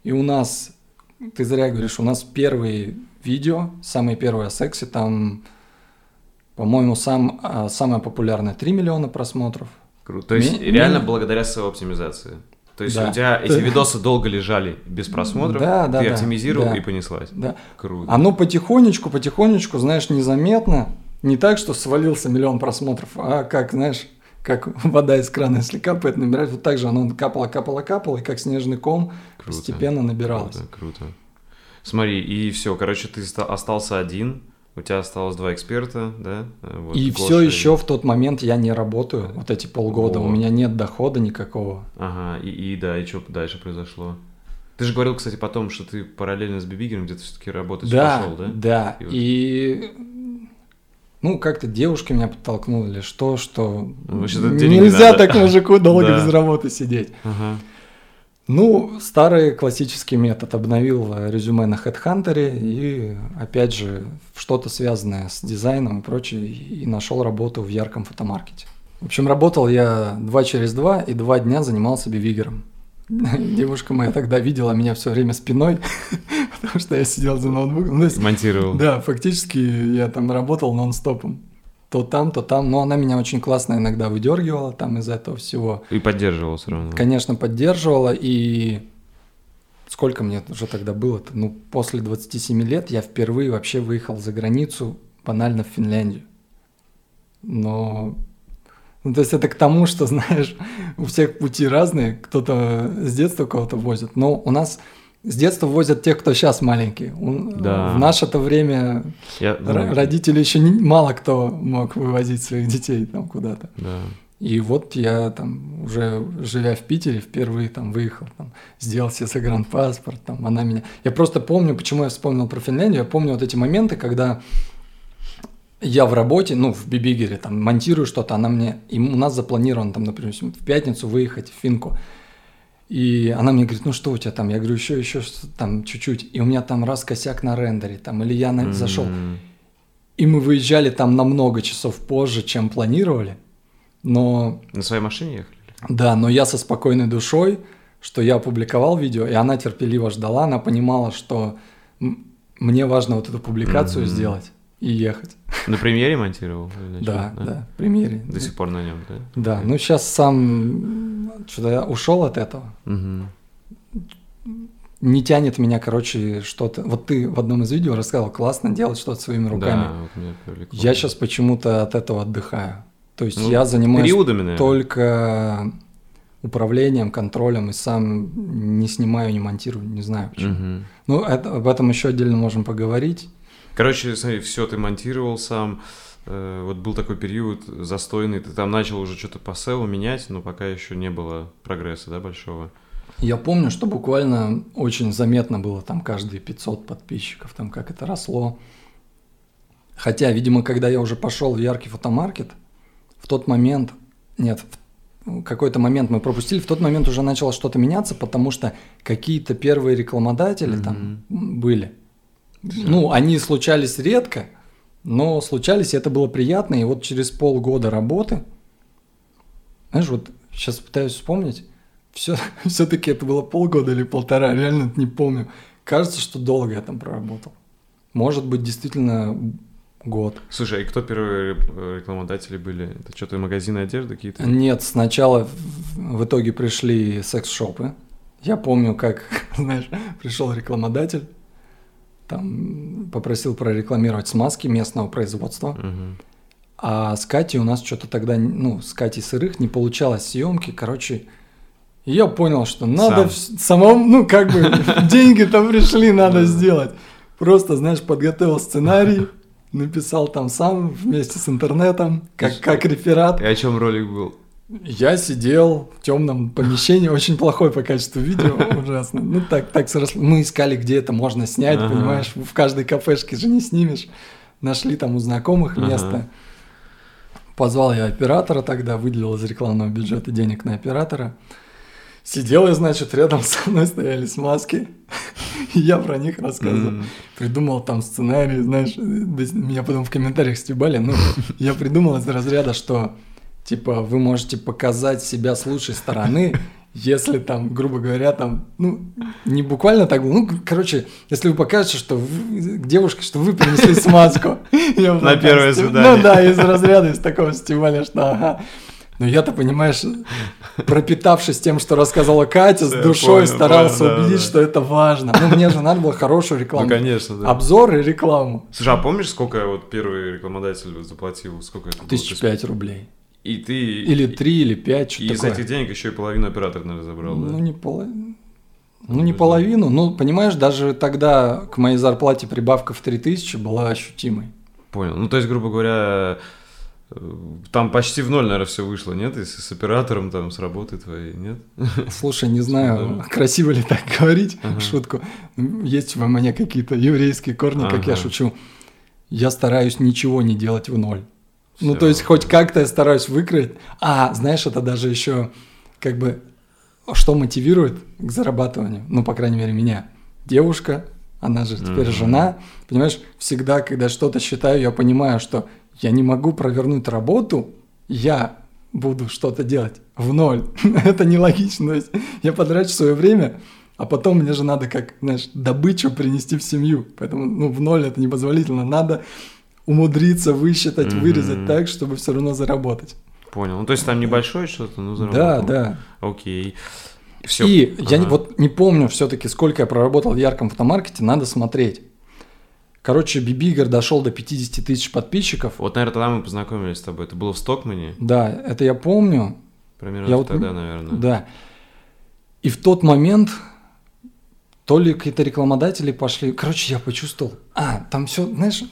И у нас, ты зря говоришь, у нас первые видео, самые первые о сексе, там, по-моему, сам, а, самое популярное 3 миллиона просмотров. Круто. То есть Ми- реально ми- благодаря своей оптимизации. То есть Да. у тебя эти видосы долго лежали без просмотров, Да, да, ты да, оптимизировал да. и понеслась. Да. Круто. Оно потихонечку, потихонечку, знаешь, незаметно. Не так, что свалился миллион просмотров, а как, знаешь, как вода из крана, если капает, набирает, вот так же оно капало, капало, капало, и как снежный ком Круто. постепенно набиралось. Круто, круто. Смотри, и все, короче, ты ста- остался один, у тебя осталось два эксперта, да? Э, вот и Гоша все еще в тот момент я не работаю, вот эти полгода, Во. у меня нет дохода никакого. Ага, и, и да, и что дальше произошло? Ты же говорил, кстати, потом, что ты параллельно с Бибигером где-то все-таки работать Да, пошел, да? да, И вот- и ну как-то девушки меня подтолкнули что, что Ну, не нельзя надо. так мужику долго *laughs* без работы сидеть. Ага. Ну, старый классический метод. Обновил э, резюме на HeadHunter и, опять же, что-то связанное с дизайном и прочее, и нашел работу в ярком фотомаркете. В общем, работал я два через два, и два дня занимался бивигером. Девушка моя тогда видела меня все время спиной, *laughs* потому что я сидел за ноутбуком. Ну, есть, Монтировал. да, фактически я там работал нон-стопом. То там, то там. Но она меня очень классно иногда выдергивала там из этого всего. И поддерживал все равно. Конечно, поддерживала, и сколько мне уже тогда было-то? Ну, после 27 лет я впервые вообще выехал за границу, банально в Финляндию. Но... Ну, то есть это к тому, что, *laughs* знаешь, у всех пути разные, кто-то с детства кого-то возит, но у нас с детства возят тех, кто сейчас маленький. Да. В наше-то время Я, ну, родители еще не, мало кто мог вывозить своих детей там куда-то. Да. И вот я там уже живя в Питере впервые там выехал, там, сделал себе загранпаспорт, там она меня... Я просто помню, почему я вспомнил про Финляндию, я помню вот эти моменты, когда я в работе, ну, в Бибигере, там, монтирую что-то, она мне... И у нас запланировано, там, например, в пятницу выехать в Финку. И она мне говорит, ну что у тебя там? Я говорю, еще, еще там чуть-чуть. И у меня там раз косяк на рендере, там, или я на... зашел. М, И мы выезжали там на много часов позже, чем планировали. Но На своей машине ехали? да, но я со спокойной душой, что я опубликовал видео, и она терпеливо ждала, она понимала, что мне важно вот эту публикацию Мгм. сделать и ехать. На премьере монтировал? Да, да, в примере. До сих пор на нем, да? Да, ну сейчас сам что-то я ушел от этого. Мгм. Не тянет меня, короче, что-то. Вот ты в одном из видео рассказал, классно делать что-то своими руками. Да, вот меня привлекло. Я сейчас почему-то от этого отдыхаю. То есть Ну, я занимаюсь периодами, наверное. только управлением, контролем и сам не снимаю, не монтирую, не знаю почему. Мгм. Ну, это, об этом еще отдельно можем поговорить. Короче, смотри, все ты монтировал сам. Э, Вот был такой период застойный, ты там начал уже что-то по SEO менять, но пока еще не было прогресса, да, большого. Я помню, что буквально очень заметно было там каждые 500 подписчиков, там как это росло. Хотя, видимо, когда я уже пошел в яркий фотомаркет, в тот момент, нет, в какой-то момент мы пропустили, в тот момент уже начало что-то меняться, потому что какие-то первые рекламодатели там были. Ну, они случались редко, но случались, и это было приятно. И вот через полгода работы, знаешь, вот сейчас пытаюсь вспомнить, все, *laughs* все-таки это было полгода или полтора, реально не помню. Кажется, что долго я там проработал. Может быть, действительно год. Слушай, а кто первые э, рекламодатели были? Это что-то магазины одежды какие-то? Нет, сначала в, в итоге пришли секс-шопы. Я помню, как, *laughs* знаешь, пришел рекламодатель, там попросил прорекламировать смазки местного производства. Мгм. А с Катей у нас что-то тогда, ну, с Катей сырых не получалось съемки, короче, я понял, что надо Сам. в- самому, ну, как бы, *laughs* деньги там пришли, надо сделать. Просто, знаешь, подготовил сценарий, написал там сам вместе с интернетом, как, как реферат. И о чем ролик был? Я сидел в темном помещении, очень плохой по качеству видео, ужасно. Ну так, так сросло. Мы искали, где это можно снять, Ага. понимаешь, в каждой кафешке же не снимешь. Нашли там у знакомых Ага. место. Позвал я оператора тогда, выделил из рекламного бюджета денег на оператора. Сидел я, значит, рядом со мной стояли смазки. И я про них рассказывал. Придумал там сценарий, знаешь, меня потом в комментариях стебали. Ну, я придумал из разряда, что типа вы можете показать себя с лучшей стороны, если там, грубо говоря, там, ну, не буквально так ну, короче, если вы покажете, что вы, к девушке, что вы принесли смазку. *laughs* На первое свидание. Ну да, из разряда, из такого стебали, что ага. Но я-то, понимаешь, пропитавшись тем, что рассказала Катя, с душой понял, старался понял, да, убедить, да. что это важно. Ну, мне же надо было хорошую рекламу. Ну, конечно, да. Обзор и рекламу. Слушай, а помнишь, сколько вот первый рекламодатель заплатил? Сколько это было? Тысяч пять рублей. И ты... Или три, или пять, И что из такое. этих денег еще и половину оператор, наверное, забрал, да? Ну, не половину. Ну, не половину. Ну, понимаешь, даже тогда к моей зарплате прибавка в 3000 была ощутимой. Понял. Ну, то есть, грубо говоря, э, там почти в ноль, наверное, все вышло, нет? Если с оператором, там, с работой твоей, нет? *laughs* Слушай, не знаю, красиво ли так *laughs* говорить, шутку. Есть во мне какие-то еврейские корни, как я Ага. шучу. Я стараюсь ничего не делать в ноль. Ну, то есть, хоть как-то я стараюсь выкроить. А, знаешь, это даже еще как бы что мотивирует к зарабатыванию? Ну, по крайней мере, меня. Девушка, она же теперь Мгм. жена. Понимаешь, всегда, когда что-то считаю, я понимаю, что я не могу провернуть работу, я буду что-то делать в ноль. *laughs* это нелогично. То есть я потрачу свое время, а потом мне же надо, как, знаешь, добычу принести в семью. Поэтому, ну, в ноль это непозволительно. Надо умудриться высчитать, Мгм. вырезать так, чтобы все равно заработать. Понял. Ну, то есть, там небольшое что-то, Да, заработал. да. Окей. Все. И я не- вот не помню все-таки, сколько я проработал в ярком фотомаркете, надо смотреть. Короче, Бибигер дошел до 50 тысяч подписчиков. Вот, наверное, тогда мы познакомились с тобой. Это было в Стокмане? Да, это я помню. Примерно Я вот- тогда, наверное. Да. И в тот момент то ли какие-то рекламодатели пошли. Короче, я почувствовал. А, там все, знаешь,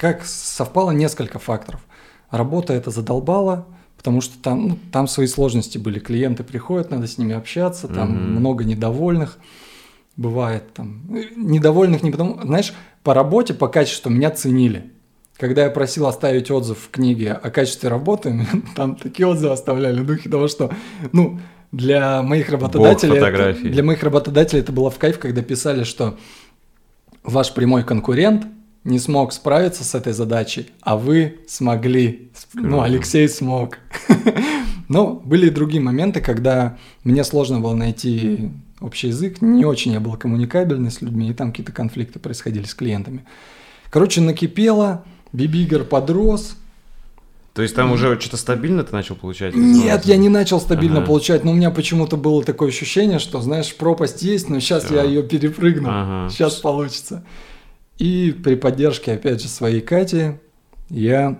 как совпало несколько факторов. Работа это задолбала, потому что там, ну, там свои сложности были. Клиенты приходят, надо с ними общаться, там Мгм. много недовольных бывает. Там. Э, Недовольных не потому... Знаешь, по работе, по качеству меня ценили. Когда я просил оставить отзыв в книге о качестве работы, *laughs* там такие отзывы оставляли в духе того, что, ну, для моих работодателей, это, для моих работодателей это было в кайф, когда писали, что ваш прямой конкурент не смог справиться с этой задачей, а вы смогли. Ну. Алексей смог. *laughs* Но были и другие моменты, когда мне сложно было найти общий язык, не очень я был коммуникабельный с людьми, и там какие-то конфликты происходили с клиентами. Короче, накипело, Бибигер подрос. То есть, там уже что-то стабильно ты начал получать? Нет, я не начал стабильно Ага. получать, но у меня почему-то было такое ощущение, что, знаешь, пропасть есть, но сейчас я Всё. ее перепрыгну, Ага. сейчас получится. И при поддержке, опять же, своей Кати, я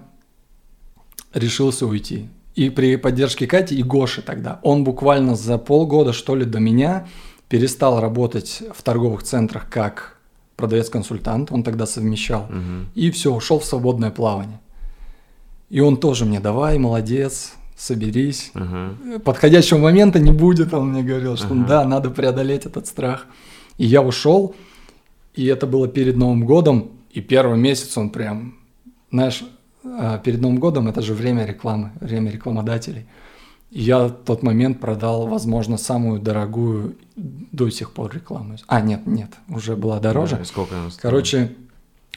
решился уйти. И при поддержке Кати и Гоши тогда. Он буквально за полгода, что ли, до меня перестал работать в торговых центрах как продавец-консультант, он тогда совмещал. Мгм. И все, ушел в свободное плавание. И он тоже мне, давай, молодец, соберись. Ага. Подходящего момента не будет, он мне говорил, что Ага. да, надо преодолеть этот страх. И я ушел, и это было перед Новым годом, и первый месяц он прям, знаешь, а, перед Новым годом это же время рекламы, время рекламодателей. И я в тот момент продал, возможно, самую дорогую до сих пор рекламу. А, нет, нет, уже была дороже. Да, сколько она стоила? Короче,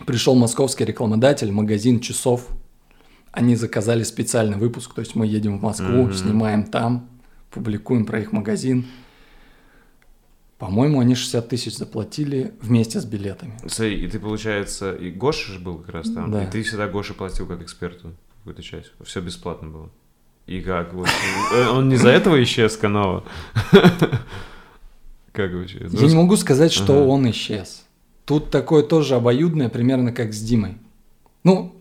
Пришел московский рекламодатель, магазин часов. Они заказали специальный выпуск, то есть мы едем в Москву, Мгм. снимаем там, публикуем про их магазин. По-моему, они 60 тысяч заплатили вместе с билетами. Смотри, и ты, получается, и Гоша же был как раз там, Да. и ты всегда Гоше платил как эксперту какую-то часть. Все бесплатно было. И как вот... э, Он не за этого исчез, Канова? *laughs* Как вообще? Я не могу сказать, что он исчез. Тут такое тоже обоюдное, примерно как с Димой. Ну,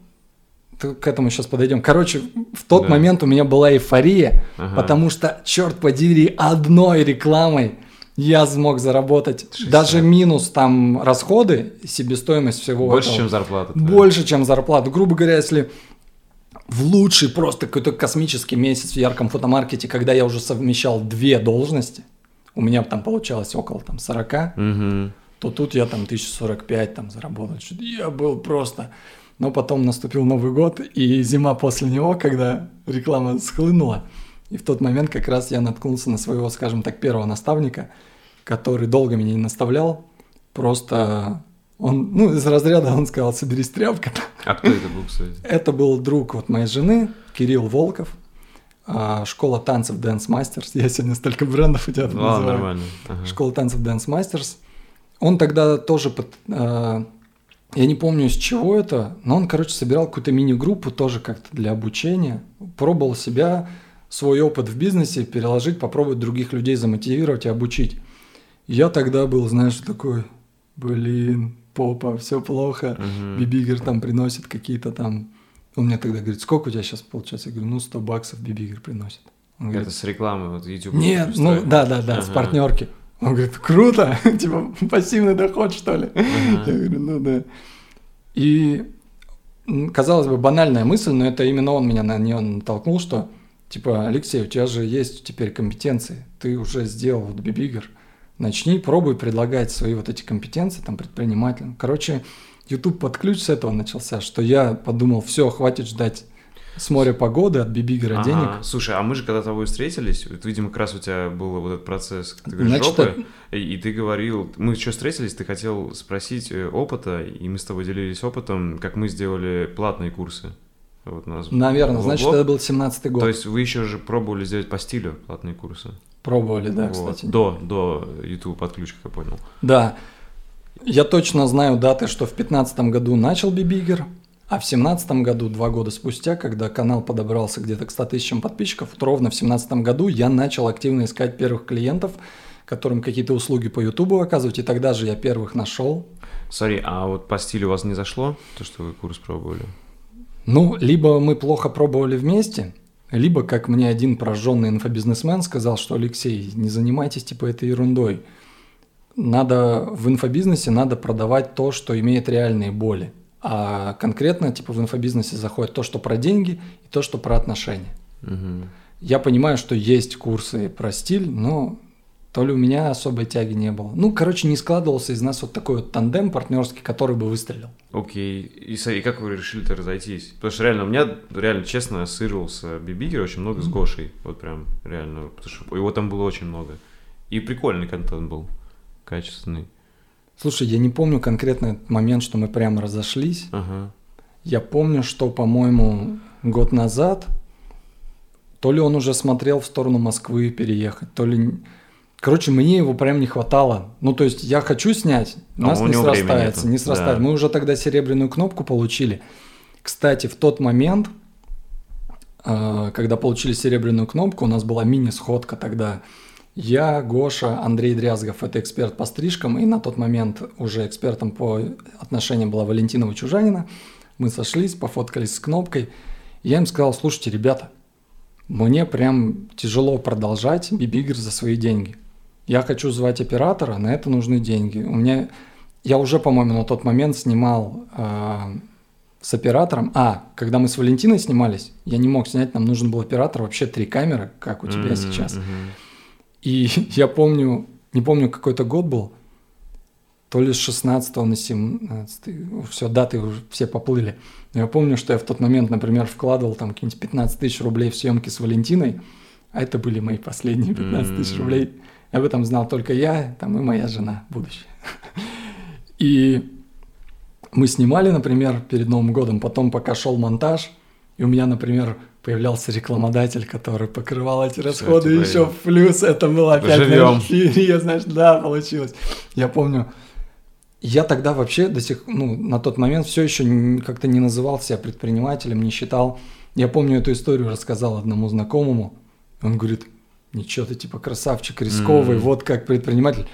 к этому сейчас подойдем. Короче, в тот Да. момент у меня была эйфория, Ага. потому что, черт подери, одной рекламой я смог заработать 60. даже минус там расходы, себестоимость всего Больше, этого. чем зарплата. твоя. Больше, чем зарплату. Грубо говоря, если в лучший просто какой-то космический месяц в ярком фотомаркете, когда я уже совмещал две должности, у меня там получалось около там 40, Мгм. то тут я там 1045 там заработал. Я был просто... Но потом наступил Новый год и зима после него, когда реклама схлынула. И в тот момент как раз я наткнулся на своего, скажем так, первого наставника, который долго меня не наставлял. Просто он, ну, из разряда он сказал, соберись тряпка. А кто это был, кстати? Это был друг вот моей жены, Кирилл Волков, а, школа танцев Dance Masters. Я сегодня столько брендов у тебя Ну, называю. нормально. Ага. Школа танцев Dance Masters. Он тогда тоже, под- а, я не помню из чего это, но он, короче, собирал какую-то мини-группу тоже как-то для обучения. Пробовал себя, свой опыт в бизнесе переложить, попробовать других людей замотивировать и обучить. Я тогда был, знаешь, такой, блин, попа, все плохо. Мгм. Бибигер там приносит какие-то там... Он мне тогда говорит, сколько у тебя сейчас получается? Я говорю, ну, 100 баксов Бибигер приносит. Он говорит, Это с рекламы, вот YouTube. нет, ну да, да, да, с Ага. партнерки. Он говорит, круто, *laughs* типа пассивный доход, что ли? Я говорю, ну да. И казалось бы, банальная мысль, но это именно он меня на нее натолкнул, что типа, Алексей, у тебя же есть теперь компетенции, ты уже сделал вот Бибигер, начни, пробуй предлагать свои вот эти компетенции там предпринимателям. Короче, YouTube под ключ с этого начался, что я подумал, все, хватит ждать с моря погоды от Бибигера Ага. денег. Слушай, а мы же когда с тобой встретились, вот, видимо, как раз у тебя был вот этот процесс, ты говоришь, Значит, жопы, и, и ты говорил, мы что встретились, ты хотел спросить э, опыта, и мы с тобой делились опытом, как мы сделали платные курсы. Вот у нас Наверное, был значит, блог. это был 17-й год. То есть вы еще же пробовали сделать по стилю платные курсы? Пробовали, да, Вот. кстати. До, до YouTube под ключ, как я понял. Да. Я точно знаю даты, что в 2015 году начал Бибигер, а в 2017 году, два года спустя, когда канал подобрался где-то к 100 тысячам подписчиков, вот ровно в 2017 году я начал активно искать первых клиентов, которым какие-то услуги по Ютубу оказывать, и тогда же я первых нашел. Смотри, а вот по стилю у вас не зашло, то, что вы курс пробовали? Ну, либо мы плохо пробовали вместе, либо, как мне один прожженный инфобизнесмен сказал, что Алексей, не занимайтесь типа этой ерундой. Надо в инфобизнесе надо продавать то, что имеет реальные боли. А конкретно типа в инфобизнесе заходит то, что про деньги, и то, что про отношения. Мгм. Я понимаю, что есть курсы про стиль, но то ли у меня особой тяги не было. Ну, короче, не складывался из нас вот такой вот тандем партнерский, который бы выстрелил. Окей. И, смотри, как вы решили-то разойтись? Потому что реально, у меня, реально, честно, ассоциировался Бибигер очень много с Гошей. Вот прям, реально. Потому что его там было очень много. И прикольный контент был. Качественный. Слушай, я не помню конкретно этот момент, что мы прямо разошлись. Ага. Я помню, что, по-моему, год назад то ли он уже смотрел в сторону Москвы переехать, то ли... Короче, мне его прям не хватало. Ну, то есть я хочу снять, у А нас у не него времени срастается, не срастается. Да. Мы уже тогда серебряную кнопку получили. Кстати, в тот момент, э, когда получили серебряную кнопку, у нас была мини-сходка тогда. Я, Гоша, Андрей Дрязгов, это эксперт по стрижкам, и на тот момент уже экспертом по отношениям была Валентина Вычужанина. Мы сошлись, пофоткались с кнопкой. Я им сказал, слушайте, ребята, мне прям тяжело продолжать Бибигер за свои деньги. Я хочу звать оператора, на это нужны деньги. У меня, я уже, по-моему, на тот момент снимал э, с оператором. А, когда мы с Валентиной снимались, я не мог снять, нам нужен был оператор, вообще три камеры, как у тебя Мгм, сейчас. мгм. И *laughs* я помню, не помню, какой-то год был, то ли с 16 на 17, все, даты уже все поплыли. Но я помню, что я в тот момент, например, вкладывал там какие-нибудь 15 тысяч рублей в съемки с Валентиной, а это были мои последние 15 тысяч М. рублей. Об этом знал только я, там и моя жена будущая. *laughs* И мы снимали, например, перед Новым годом, потом пока шел монтаж, и у меня, например, появлялся рекламодатель, который покрывал эти расходы типа, еще в плюс. Это было опять Живем. на эфире, знаешь, да, получилось. Я помню, я тогда вообще до сих, ну, на тот момент все еще как-то не называл себя предпринимателем, не считал. Я помню эту историю, рассказал одному знакомому. Он говорит, ничего ты типа красавчик, рисковый, М. вот как предприниматель.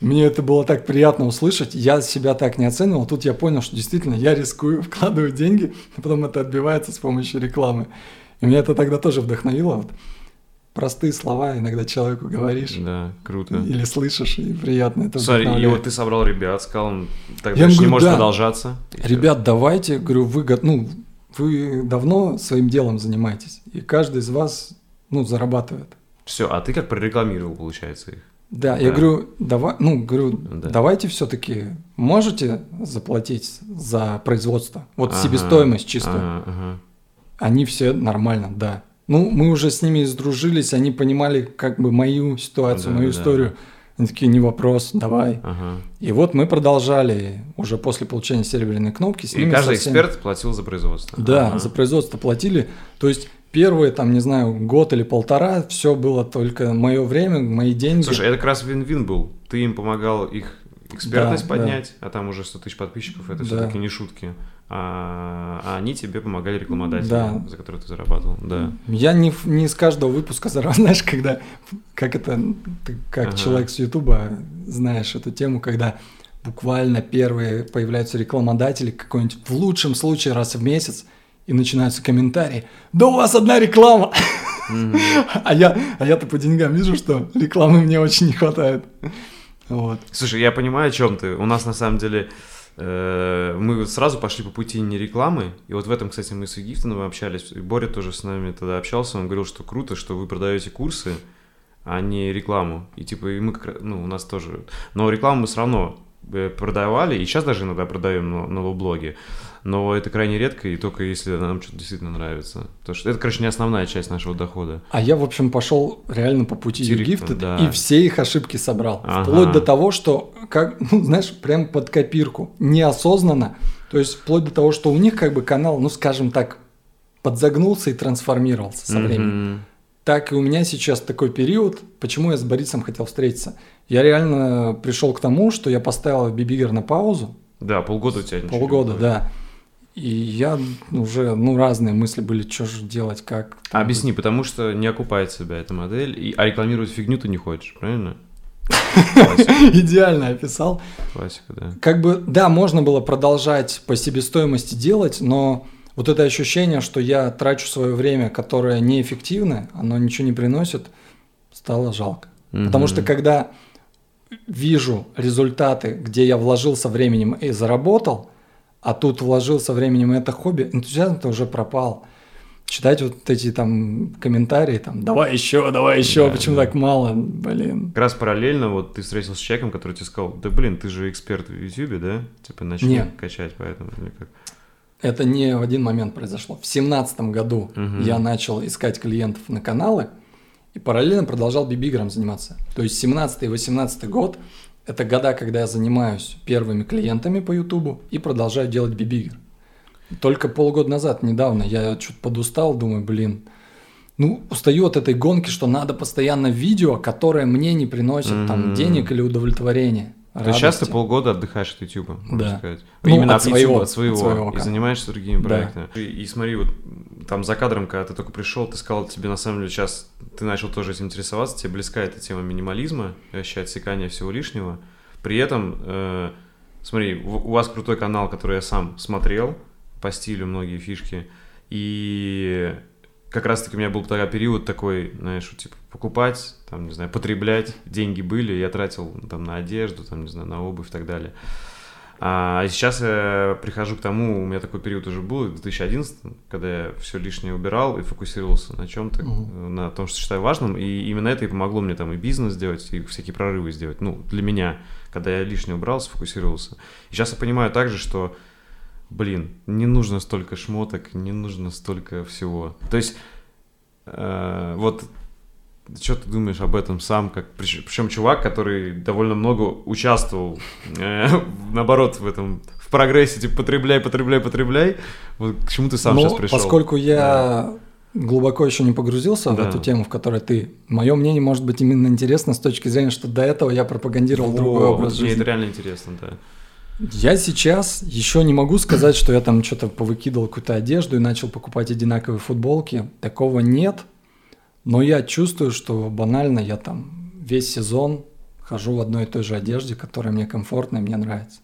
Мне это было так приятно услышать. Я себя так не оценивал. Тут я понял, что действительно я рискую, *laughs* вкладываю деньги, а потом это отбивается с помощью рекламы. И меня это тогда тоже вдохновило. Вот простые слова иногда человеку говоришь Да, круто. или слышишь, и приятно это Смотри, и вот ты собрал ребят, сказал, им дальше не говорю, может да. продолжаться. Ребят, давайте, говорю, вы, ну, вы давно своим делом занимаетесь, и каждый из вас, ну, зарабатывает. Все, а ты как прорекламировал, получается, их? Да, я Да. говорю, давай, ну, говорю, Да. давайте все-таки можете заплатить за производство, вот Ага, себестоимость чистую. ага, ага. Они все нормально, да. Ну, мы уже с ними сдружились, они понимали как бы мою ситуацию, Да, мою да. историю. Они такие, не вопрос, давай. ага. И вот мы продолжали уже после получения серебряной кнопки. С И ними каждый со всеми- эксперт платил за производство. Да, Ага. за производство платили. То есть первые, там, не знаю, год или полтора, все было только мое время, мои деньги. Слушай, это как раз вин-вин был. Ты им помогал их экспертность Да, да. поднять, а там уже 100 тысяч подписчиков, это Да. все-таки не шутки. А, а они тебе помогали рекламодателям, Да. за которые ты зарабатывал. Да. Я не, не из каждого выпуска зарабатываю, *laughs* знаешь, когда, как это, ты как Ага. человек с Ютуба знаешь эту тему, когда буквально первые появляются рекламодатели какой-нибудь, в лучшем случае раз в месяц, и начинаются комментарии, да у вас одна реклама, а я, а я-то по деньгам вижу, что рекламы мне очень не хватает. Вот. Слушай, я понимаю, о чем ты. У нас на самом деле э, мы сразу пошли по пути не рекламы. И вот в этом, кстати, мы с Египтоном общались. И Боря тоже с нами тогда общался. Он говорил, что круто, что вы продаете курсы, а не рекламу. И типа, и мы как раз, ну, у нас тоже. Но рекламу мы все равно э, продавали, и сейчас даже иногда продаем на, на блоге. Но это крайне редко, и только если нам что-то действительно нравится. Потому что это, короче, не основная часть нашего дохода. А я, в общем, пошел реально по пути Директно, да. и все их ошибки собрал. Ага. Вплоть до того, что, как, *laughs* ну, знаешь, прям под копирку, неосознанно. То есть, вплоть до того, что у них как бы канал, ну, скажем так, подзагнулся и трансформировался со временем. Мгм. Так и у меня сейчас такой период, почему я с Борисом хотел встретиться. Я реально пришел к тому, что я поставил Бибигер на паузу, Да, полгода у тебя ничего полгода, да. И я уже, ну, разные мысли были, что же делать, как. А Объясни, потому что не окупает себя эта модель, и, а рекламировать фигню ты не хочешь, правильно? *laughs* Идеально описал. классика, да. Как бы, да, можно было продолжать по себестоимости делать, но вот это ощущение, что я трачу свое время, которое неэффективно, оно ничего не приносит, стало жалко. Потому что когда вижу результаты, где я вложился временем и заработал, а тут вложился временем это хобби, энтузиазм-то уже пропал. Читать вот эти там комментарии, там, давай еще, давай еще, Да, почему да. так мало, блин. Как раз параллельно вот ты встретился с человеком, который тебе сказал, да блин, ты же эксперт в Ютубе, да? Типа начни Нет. качать поэтому или как? Это не в один момент произошло. В семнадцатом году Мгм. я начал искать клиентов на каналы и параллельно продолжал бибигером заниматься. То есть 17 и 18 год – это года, когда я занимаюсь первыми клиентами по Ютубу и продолжаю делать бибигер. Только полгода назад, недавно, я что-то подустал, думаю, блин, ну, устаю от этой гонки, что надо постоянно видео, которое мне не приносит там Мгм. денег или удовлетворения. То есть сейчас ты радости. полгода отдыхаешь от Ютуба, можно Да. сказать. Ну, Именно от от, своего, YouTube, от своего, от своего и занимаешься другими Да. проектами. И, и смотри, вот там за кадром, когда ты только пришел, ты сказал, тебе на самом деле сейчас ты начал тоже этим интересоваться, тебе близка эта тема минимализма, вообще отсекания всего лишнего. При этом, э, смотри, у вас крутой канал, который я сам смотрел, по стилю многие фишки, и как раз-таки у меня был тогда период такой, знаешь, типа покупать, там, не знаю, потреблять, деньги были, я тратил там на одежду, там, не знаю, на обувь и так далее. А сейчас я прихожу к тому, у меня такой период уже был, в 2011, когда я все лишнее убирал и фокусировался на чем-то, Мгм. на том, что считаю важным, и именно это и помогло мне там и бизнес сделать, и всякие прорывы сделать, ну, для меня, когда я лишнее убрал, сфокусировался. И сейчас я понимаю также, что, блин, не нужно столько шмоток, не нужно столько всего. То есть, э, вот что ты думаешь об этом сам, как причем чувак, который довольно много участвовал, э, *laughs* наоборот, в этом в прогрессе, типа, потребляй, потребляй, потребляй. Вот к чему ты сам Ну, сейчас пришел? Поскольку я глубоко еще не погрузился в Да. эту тему, в которой ты, мое мнение может быть именно интересно с точки зрения, что до этого я пропагандировал другой Во, образ вот Мне жизни. это реально интересно, да. Я сейчас еще не могу сказать, что я там что-то повыкидывал какую-то одежду и начал покупать одинаковые футболки. Такого нет. Но я чувствую, что банально я там весь сезон хожу в одной и той же одежде, которая мне комфортна и мне нравится.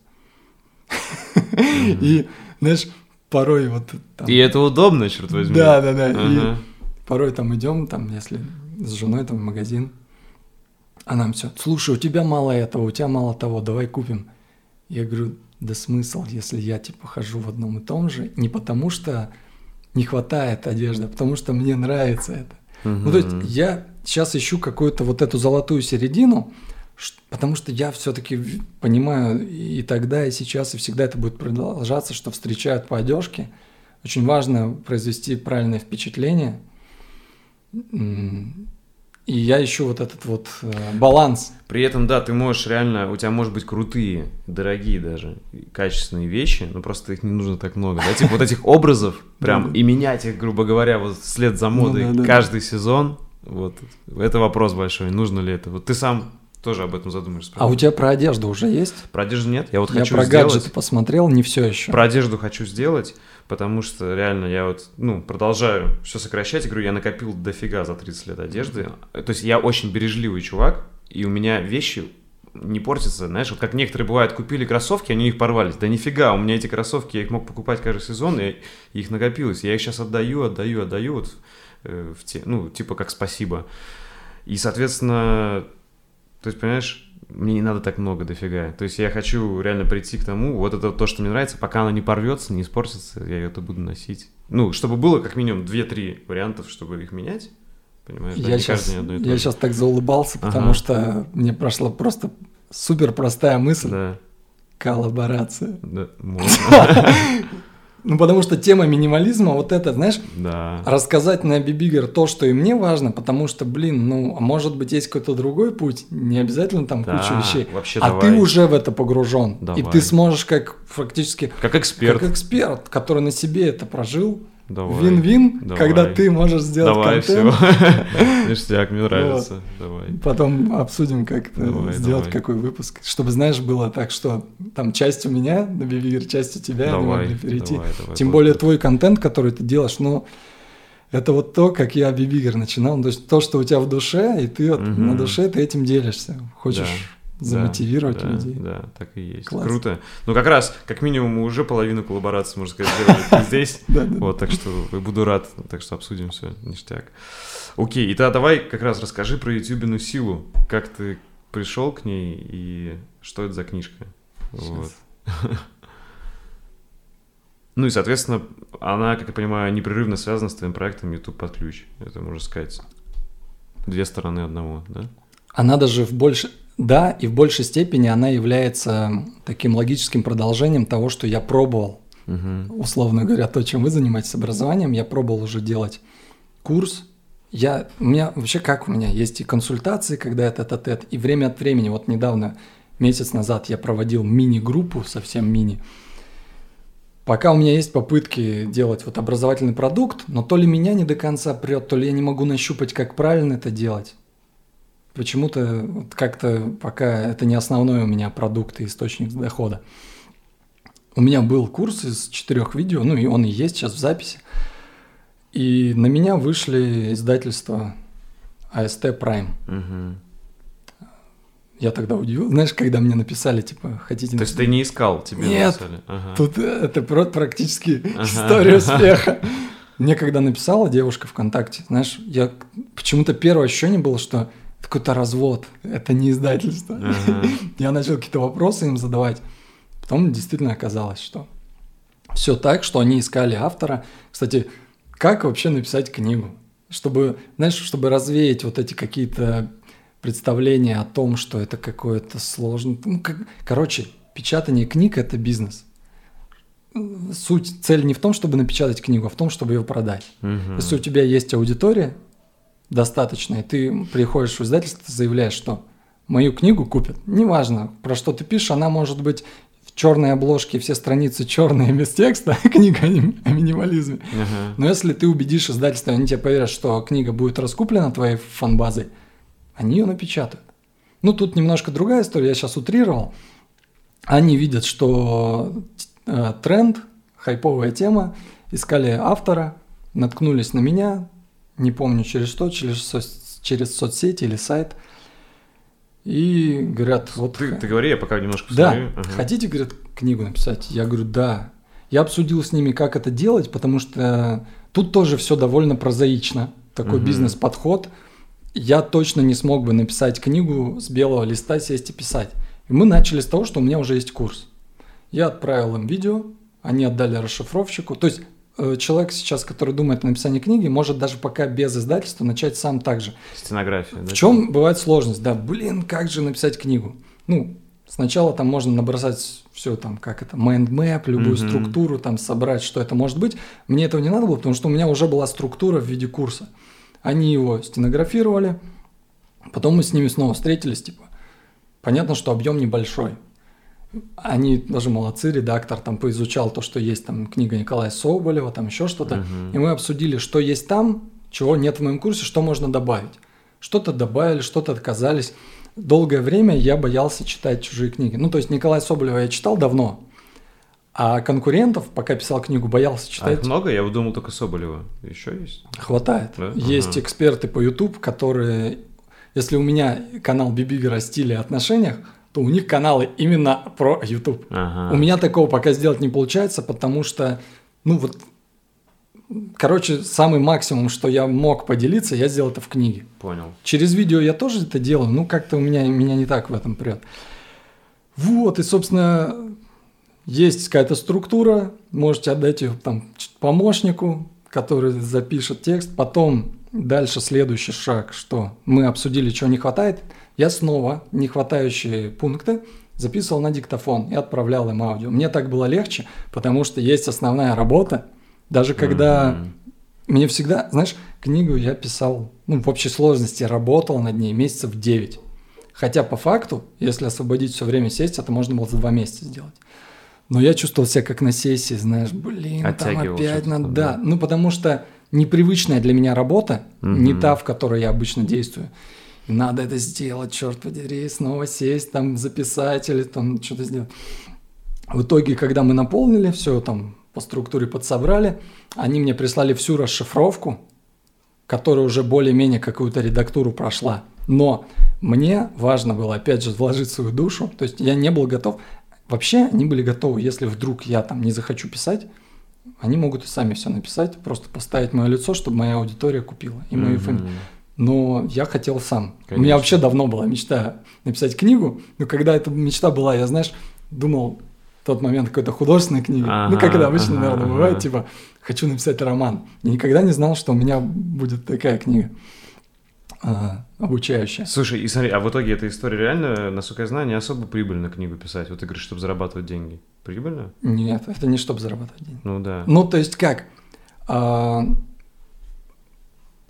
И, знаешь, порой вот там... И это удобно, черт возьми. Да, да, да. И порой там идем, там, если с женой там в магазин, а нам все, слушай, у тебя мало этого, у тебя мало того, давай купим. Я говорю, да смысл, если я типа хожу в одном и том же, не потому что не хватает одежды, а потому что мне нравится это. Ну, то есть я сейчас ищу какую-то вот эту золотую середину, потому что я все-таки понимаю и тогда, и сейчас, и всегда это будет продолжаться, что встречают по одежке. Очень важно произвести правильное впечатление. И я ищу вот этот вот э, баланс. При этом, да, ты можешь реально, у тебя может быть крутые, дорогие даже, качественные вещи, но просто их не нужно так много, да, типа вот этих образов, прям, и менять их, грубо говоря, вот вслед за модой да. каждый сезон, вот, это вопрос большой, нужно ли это, вот ты сам тоже об этом задумаешься. А у тебя про одежду уже есть? Про одежду нет, я вот Я хочу про сделать, гаджеты посмотрел, не все еще. про одежду хочу сделать, потому что реально я вот, ну, продолжаю все сокращать. Я говорю, я накопил дофига за 30 лет одежды. То есть я очень бережливый чувак, и у меня вещи не портятся, знаешь, вот как некоторые бывают, купили кроссовки, они их порвались. Да нифига, у меня эти кроссовки, я их мог покупать каждый сезон, и их накопилось. Я их сейчас отдаю, отдаю, отдаю, вот, э, в те, ну, типа как спасибо. И, соответственно, то есть, понимаешь, мне не надо так много дофига. То есть я хочу реально прийти к тому, вот это то, что мне нравится, пока она не порвется, не испортится, я это буду носить. Ну, чтобы было как минимум 2-3 вариантов, чтобы их менять. Понимаешь, да, Я не сейчас, каждый день одно и то я сейчас так заулыбался, потому Ага. что мне прошла просто супер простая мысль. Да, Коллаборация. да, можно. *laughs* Ну, потому что тема минимализма, вот это, знаешь, Да. рассказать на Бибигер то, что и мне важно, потому что, блин, ну, а может быть, есть какой-то другой путь, не обязательно там Да, куча вещей. вообще а давай. ты уже в это погружен. И Давай. ты сможешь как фактически Как эксперт. как эксперт, который на себе это прожил, Давай. вин-вин, Давай. когда ты можешь сделать Давай, контент. все. *laughs* Ништяк, мне нравится. Давай. Потом обсудим, как Давай, сделать, давай. какой выпуск. Чтобы, знаешь, было так, что там часть у меня на Бибигер, часть у тебя, Давай, могли перейти. давай, давай. Тем Вот более это. твой контент, который ты делаешь, ну, это вот то, как я Бибигер начинал. То есть то, что у тебя в душе, и ты вот на душе ты этим делишься. Хочешь Да, замотивировать да, людей. Да, так и есть. Класс. Круто. Ну, как раз, как минимум, мы уже половину коллаборации, можно сказать, сделали *laughs* здесь. Вот, так что буду рад. Так что обсудим все, ништяк. Окей, и тогда давай как раз расскажи про ютубину силу. Как ты пришел к ней и что это за книжка? Вот. *laughs* Ну и, соответственно, она, как я понимаю, непрерывно связана с твоим проектом YouTube под ключ. Это можно сказать. Две стороны одного, да? Она даже в больше... Да, и в большей степени она является таким логическим продолжением того, что я пробовал. Угу. Условно говоря, то, чем вы занимаетесь образованием, я пробовал уже делать курс. Я, у меня вообще как у меня есть и консультации, когда это тет и время от времени, вот недавно, месяц назад я проводил мини-группу, совсем мини. Пока у меня есть попытки делать вот образовательный продукт, но то ли меня не до конца прет, то ли я не могу нащупать, как правильно это делать. Почему-то вот как-то пока это не основной у меня продукт и источник дохода. У меня был курс из четырех видео, ну и он и есть сейчас в записи. И на меня вышли издательства АСТ Prime. Угу. Я тогда удивил, знаешь, когда мне написали, типа, хотите... То есть ты не искал, тебе Нет. написали? Ага. Тут э, это практически Ага. история *laughs* успеха. Мне когда написала девушка ВКонтакте, знаешь, я почему-то первое ощущение было, что какой-то развод, это не издательство. Я начал какие-то вопросы им задавать. Потом действительно оказалось, что все так, что они искали автора. Кстати, как вообще написать книгу? Чтобы, знаешь, чтобы развеять вот эти какие-то представления о том, что это какое-то сложное... Ну, как- Короче, печатание книг – это бизнес. Суть, цель не в том, чтобы напечатать книгу, а в том, чтобы ее продать. Мгм. Если у тебя есть аудитория достаточная, и ты приходишь в издательство, заявляешь, что мою книгу купят. Неважно, про что ты пишешь, она может быть черные обложки, все страницы черные без текста, *laughs* книга о минимализме. Ага. Но если ты убедишь издательство, они тебе поверят, что книга будет раскуплена твоей фанбазой, они ее напечатают. Ну, тут немножко другая история, я сейчас утрировал. Они видят, что э, тренд, хайповая тема, искали автора, наткнулись на меня, не помню через что, через, соц- через соцсети или сайт, и говорят, вот... Ты, ты говори, я пока немножко Да. Ага. хотите, говорят, книгу написать? Я говорю, да. Я обсудил с ними, как это делать, потому что тут тоже все довольно прозаично. Такой Мгм. бизнес-подход. Я точно не смог бы написать книгу с белого листа, сесть и писать. И мы начали с того, что у меня уже есть курс. Я отправил им видео, они отдали расшифровщику. То есть э, человек сейчас, который думает о написании книги, может даже пока без издательства начать сам так же. Стенография. В да? чем бывает сложность? Да, блин, как же написать книгу? Ну, сначала там можно набросать все там, как это, mind map, любую Мгм. структуру, там собрать, что это может быть. Мне этого не надо было, потому что у меня уже была структура в виде курса. Они его стенографировали, потом мы с ними снова встретились, типа, понятно, что объем небольшой. Они даже молодцы, редактор там поизучал то, что есть там книга Николая Соболева, там еще что-то. Мгм. И мы обсудили, что есть там, чего нет в моем курсе, что можно добавить. Что-то добавили, что-то отказались. Долгое время я боялся читать чужие книги. Ну, то есть Николая Соболева я читал давно, а конкурентов, пока писал книгу, боялся А читать. их много? Я думал только Соболева. Еще есть? Хватает. Да? Есть Ага. эксперты по YouTube, которые, если у меня канал Бибигер о стиле и отношениях, то у них каналы именно про YouTube. Ага. У меня такого пока сделать не получается, потому что, ну вот, короче, самый максимум, что я мог поделиться, я сделал это в книге. Понял. Через видео я тоже это делаю, ну как-то у меня, меня не так в этом прет. Вот, и, собственно, есть какая-то структура, можете отдать ее там помощнику, который запишет текст. Потом дальше следующий шаг, что мы обсудили, чего не хватает. Я снова не хватающие пункты записывал на диктофон и отправлял им аудио. Мне так было легче, потому что есть основная работа. Даже когда Мгм. мне всегда, знаешь, книгу я писал, ну, в общей сложности работал над ней месяцев 9. Хотя по факту, если освободить все время сесть, это можно было за два месяца сделать. Но я чувствовал себя как на сессии, знаешь, блин, там опять надо, да. да. Ну, потому что непривычная для меня работа, не Мгм. та, в которой я обычно действую. Надо это сделать, черт подери, снова сесть, там записать или там что-то сделать. В итоге, когда мы наполнили все там по структуре подсобрали, они мне прислали всю расшифровку, которая уже более-менее какую-то редактуру прошла. Но мне важно было, опять же, вложить свою душу. То есть я не был готов. Вообще они были готовы, если вдруг я там не захочу писать, они могут и сами все написать, просто поставить мое лицо, чтобы моя аудитория купила и мою Мгм. фамилию. Но я хотел сам. У меня Конечно. вообще давно была мечта написать книгу, но когда эта мечта была, я, знаешь, думал в тот момент какой-то художественной книги. ну, Ага, как это обычно, ага, наверное, ага. бывает, типа, хочу написать роман. И никогда не знал, что у меня будет такая книга а, обучающая. Слушай, и смотри, а в итоге эта история реально, насколько я знаю, не особо прибыльно книгу писать. Вот ты говоришь, чтобы зарабатывать деньги. Прибыльно? Нет, это не чтобы зарабатывать деньги. Ну да. Ну, то есть как? А,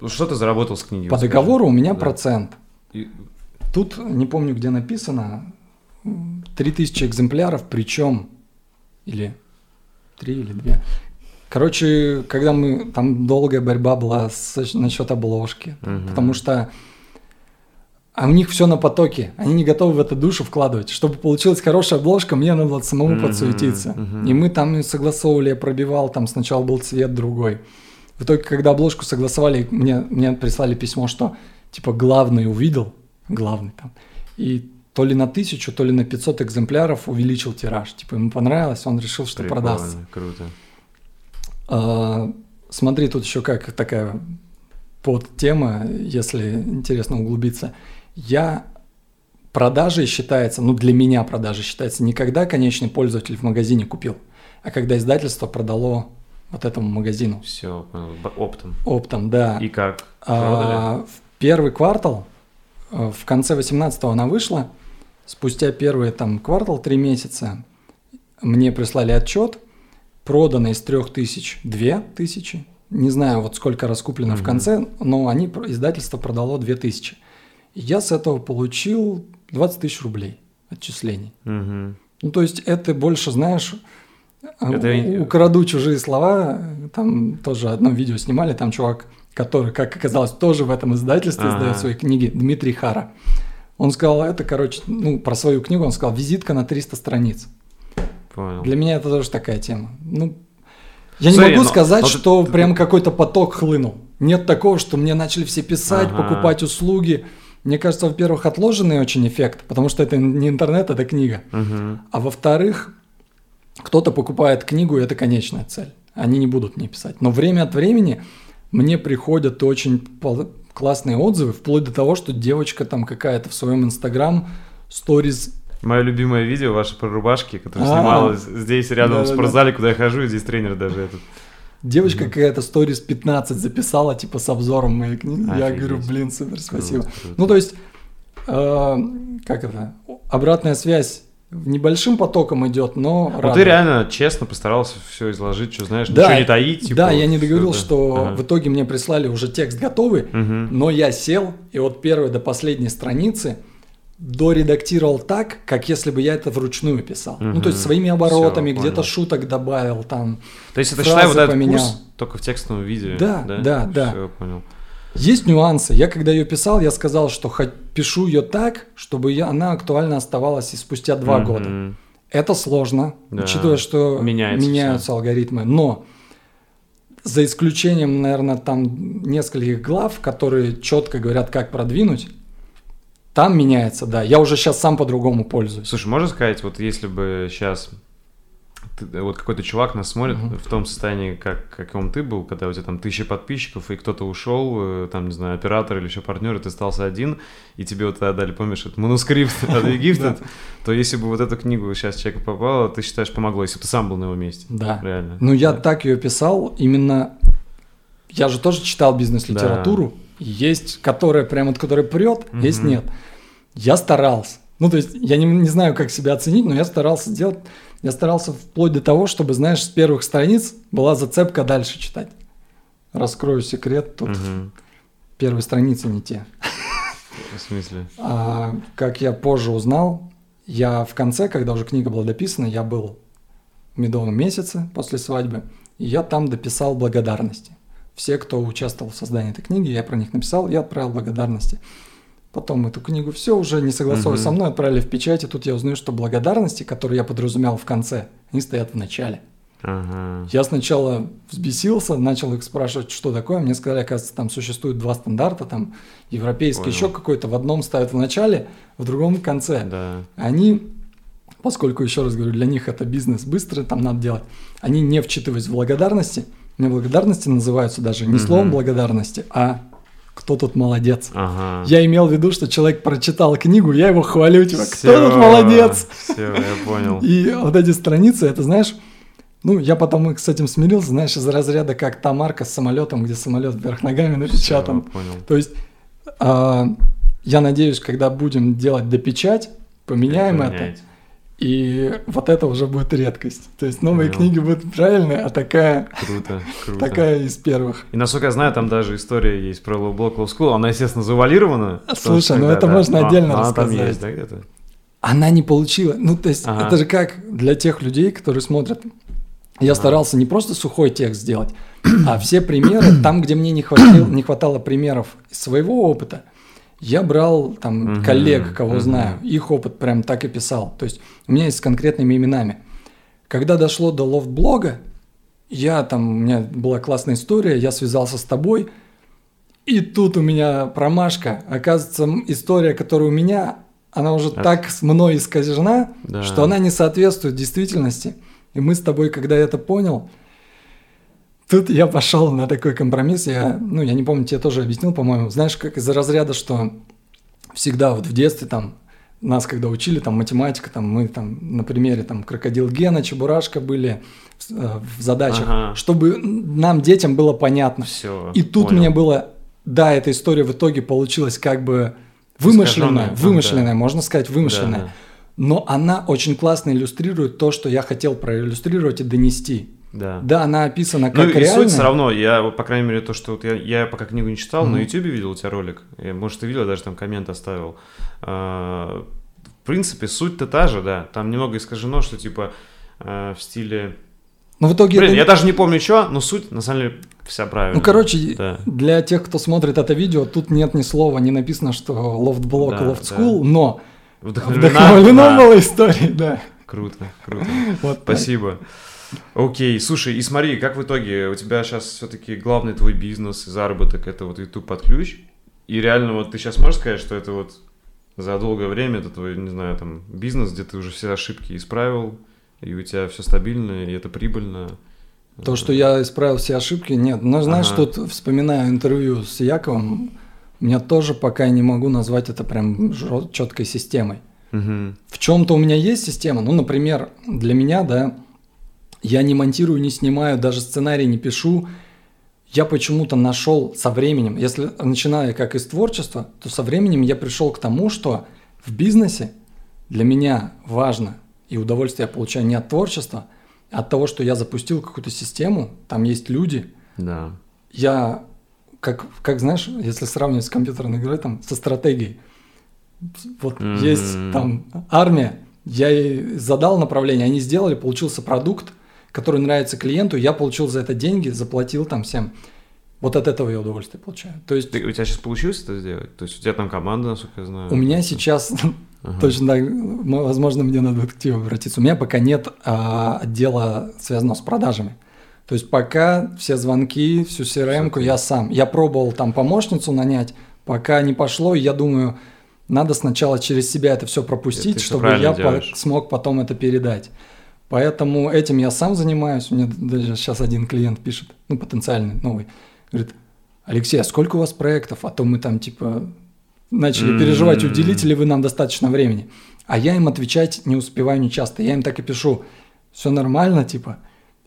Ну, Что ты заработал с книги? по договору у меня Да. процент. И- Тут не помню, где написано, м, 3000 экземпляров, причем, или 3 или 2. Короче, когда мы, там долгая борьба была с, насчет обложки, Мгм. потому что а у них все на потоке, они не готовы в эту душу вкладывать. Чтобы получилась хорошая обложка, мне надо самому Мгм, подсуетиться. мгм. И мы там согласовывали, я пробивал, там сначала был цвет другой. В итоге, когда обложку согласовали, мне, мне прислали письмо, что типа главный увидел, главный там, и то ли на тысячу, то ли на 500 экземпляров увеличил тираж. Типа ему понравилось, он решил, что Прикольно, продастся. Круто. А, смотри, тут еще как такая подтема, если интересно углубиться. Я продажей считается, ну для меня продажей считается не когда конечный пользователь в магазине купил, а когда издательство продало вот этому магазину Все, оптом. оптом, да. И как? А, в первый квартал, э, в конце 18-го она вышла, спустя первый там квартал, три месяца, мне прислали отчет, продано из трех тысяч две тысячи, не знаю вот сколько раскуплено в Мгм. конце, но они, издательство продало две тысячи. Я с этого получил 20 тысяч рублей отчислений. Мгм. Ну, то есть это больше, знаешь, Это и- у- украду чужие слова. Там тоже одно видео снимали, там чувак, который, как оказалось, тоже в этом издательстве Ага. издает свои книги, Дмитрий Хара. Он сказал, это, короче, ну, про свою книгу он сказал, визитка на 300 страниц. Понял. Для меня это тоже такая тема. Ну, я не Смотри, могу но- сказать, но что ты- прям какой-то поток хлынул. Нет такого, что мне начали все писать, Ага. покупать услуги. Мне кажется, во-первых, отложенный очень эффект, потому что это не интернет, это книга. Мгм. А во-вторых, кто-то покупает книгу, и это конечная цель. Они не будут мне писать. Но время от времени мне приходят очень классные отзывы, вплоть до того, что девочка там какая-то в своем инстаграм сториз Мое любимое видео ваше про рубашки, которое А. снималось здесь рядом в спортзале, куда я хожу, и здесь тренер даже этот. Девочка какая-то сторис 15 записала, типа, с обзором моей книги. Я говорю, блин, супер, спасибо. круто. Ну, то есть, э, как это, обратная связь небольшим потоком идет, но Ну радует. ты реально честно постарался все изложить, что знаешь, Да, ничего не таить. типа, да, я не договорил, всё, да. что Ага. в итоге мне прислали уже текст готовый, Мгм. но я сел и от первой до последней страницы доредактировал так, как если бы я это вручную писал. Ну, то есть своими оборотами, Всё, где-то шуток добавил там. То есть это считай вот этот поменял. курс только в текстовом виде. Да, да, да. Все, понял. Есть нюансы. Я когда ее писал, я сказал, что пишу ее так, чтобы я, она актуально оставалась и спустя два Мгм. года. Это сложно, Да. учитывая, что Меняется меняются алгоритмы. Но за исключением, наверное, там нескольких глав, которые четко говорят, как продвинуть, там меняется, да. Я уже сейчас сам по-другому пользуюсь. Слушай, можно сказать, вот если бы сейчас вот какой-то чувак нас смотрит Мгм. в том состоянии, как каком ты был, когда у тебя там тысяча подписчиков, и кто-то ушел, э, там, не знаю, оператор или еще партнер, и ты остался один, и тебе вот тогда дали, помнишь, этот манускрипт *laughs* от Египта, то если бы вот эту книгу сейчас человеку попала, ты считаешь, помогло, если бы ты сам был на его месте? Да. Реально. Ну, я так ее писал, именно... Я же тоже читал бизнес-литературу. Есть, которая прям от которой прет, есть нет. Я старался. Ну, то есть, я не, не знаю, как себя оценить, но я старался сделать... Я старался вплоть до того, чтобы, знаешь, с первых страниц была зацепка дальше читать. Раскрою секрет, тут Мгм. первые страницы не те. В смысле? А, как я позже узнал, я в конце, когда уже книга была дописана, я был в медовом месяце после свадьбы, и я там дописал благодарности. Все, кто участвовал в создании этой книги, я про них написал, я отправил благодарности. Потом эту книгу все уже не согласовываясь Мгм. со мной, отправили в печать, и тут я узнаю, что благодарности, которые я подразумевал в конце, они стоят в начале. Ага. Я сначала взбесился, начал их спрашивать, что такое. Мне сказали, оказывается, там существует два стандарта, там европейский Понял. еще какой-то. В одном ставят в начале, в другом в конце. Да. Они, поскольку, еще раз говорю, для них это бизнес быстрый, там надо делать, они не вчитываясь в благодарности. Мне благодарности называются даже не Мгм. словом благодарности, а кто тут молодец. Ага. Я имел в виду, что человек прочитал книгу, я его хвалю, типа, кто Всё, тут молодец? Все, я понял. И вот эти страницы, это знаешь, ну, я потом с этим смирился, знаешь, из разряда, как та марка с самолетом, где самолет вверх ногами напечатан. Всё, понял. То есть, а, я надеюсь, когда будем делать допечать, поменяем это, Поменяете. И вот это уже будет редкость. То есть, новые Понял. книги будут правильные, а такая, Круто, *laughs* круто. такая из первых. И насколько я знаю, там даже история есть про Low Block Low School. Она, естественно, завуалирована. Слушай, ну это да, можно но- отдельно но она там рассказать. есть, да, где-то? Она не получила. Ну, то есть, Ага. это же как для тех людей, которые смотрят. Я старался не просто сухой текст сделать, *clears throat* а все примеры, там, где мне не, хватило, не хватало примеров из своего опыта, я брал там Мгм, коллег, кого мгм. знаю, их опыт прям так и писал. То есть у меня есть с конкретными именами. Когда дошло до лофт-блога, я там, у меня была классная история, я связался с тобой, и тут у меня промашка. Оказывается, история, которая у меня, она уже А- так с мной искажена, Да. что она не соответствует действительности. И мы с тобой, когда я это понял, тут я пошел на такой компромисс. Я, ну, я не помню, тебе тоже объяснил, по-моему. Знаешь, как из-за разряда, что всегда вот в детстве там нас когда учили, там математика, там мы там на примере там крокодил Гена, Чебурашка были в, э, в задачах, Ага. чтобы нам детям было понятно. Все. И тут мне было, да, эта история в итоге получилась как бы вымышленная, Искаженная, вымышленная, да. можно сказать, вымышленная. Да, да. Но она очень классно иллюстрирует то, что я хотел проиллюстрировать и донести. Да. Да, она описана Ну как и реально. суть все равно, я, по крайней мере, то, что вот я, я пока книгу не читал, на Мгм. YouTube видел у тебя ролик, и, может, ты видел, я даже там коммент оставил. А, в принципе, суть-то та же, да. Там немного искажено, что типа э, в стиле... Но в итоге... Блин, это- я даже не помню, что, но суть, на самом деле, вся правильная. Ну, короче, Да. для тех, кто смотрит это видео, тут нет ни слова, не написано, что LoftBlog, Да, LoftSchool, да. но Вдохновлена, вдохновлено да. было историей, да. Круто, круто. *laughs* Вот так. Окей, слушай, и смотри, как в итоге у тебя сейчас все-таки главный твой бизнес и заработок это вот YouTube под ключ. И реально вот ты сейчас можешь сказать, что это вот за долгое время это твой, не знаю, там бизнес, где ты уже все ошибки исправил, и у тебя все стабильно, и это прибыльно. То, что я исправил все ошибки, нет. Но знаешь, Ага. тут вспоминаю интервью с Яковом, меня тоже пока не могу назвать это прям четкой системой. Мгм. В чем-то у меня есть система. Ну, например, для меня, да, я не монтирую, не снимаю, даже сценарий не пишу. Я почему-то нашел со временем, если начиная как из творчества, то со временем я пришел к тому, что в бизнесе для меня важно и удовольствие я получаю не от творчества, а от того, что я запустил какую-то систему, там есть люди, Да. я, как, как знаешь, если сравнивать с компьютерной игрой, там, со стратегией, вот Мгм. есть там армия, я ей задал направление, они сделали, получился продукт, который нравится клиенту, я получил за это деньги, заплатил там всем. Вот от этого я удовольствие получаю. То есть Ты- у тебя сейчас получилось это сделать? То есть у тебя там команда, насколько я знаю? у меня сейчас, *laughs* Ага. точно так, возможно, мне надо к тебе обратиться, у меня пока нет а, отдела, связанного с продажами. То есть пока все звонки, всю CRM-ку я сам. Я пробовал там помощницу нанять, пока не пошло, и я думаю, надо сначала через себя это все пропустить, Ты чтобы я по- смог потом это передать. Поэтому этим я сам занимаюсь. У меня даже сейчас один клиент пишет, ну, потенциальный, новый. Говорит, Алексей, а сколько у вас проектов? А то мы там, типа, начали переживать, М. уделите ли вы нам достаточно времени. А я им отвечать не успеваю не часто. Я им так и пишу, все нормально, типа,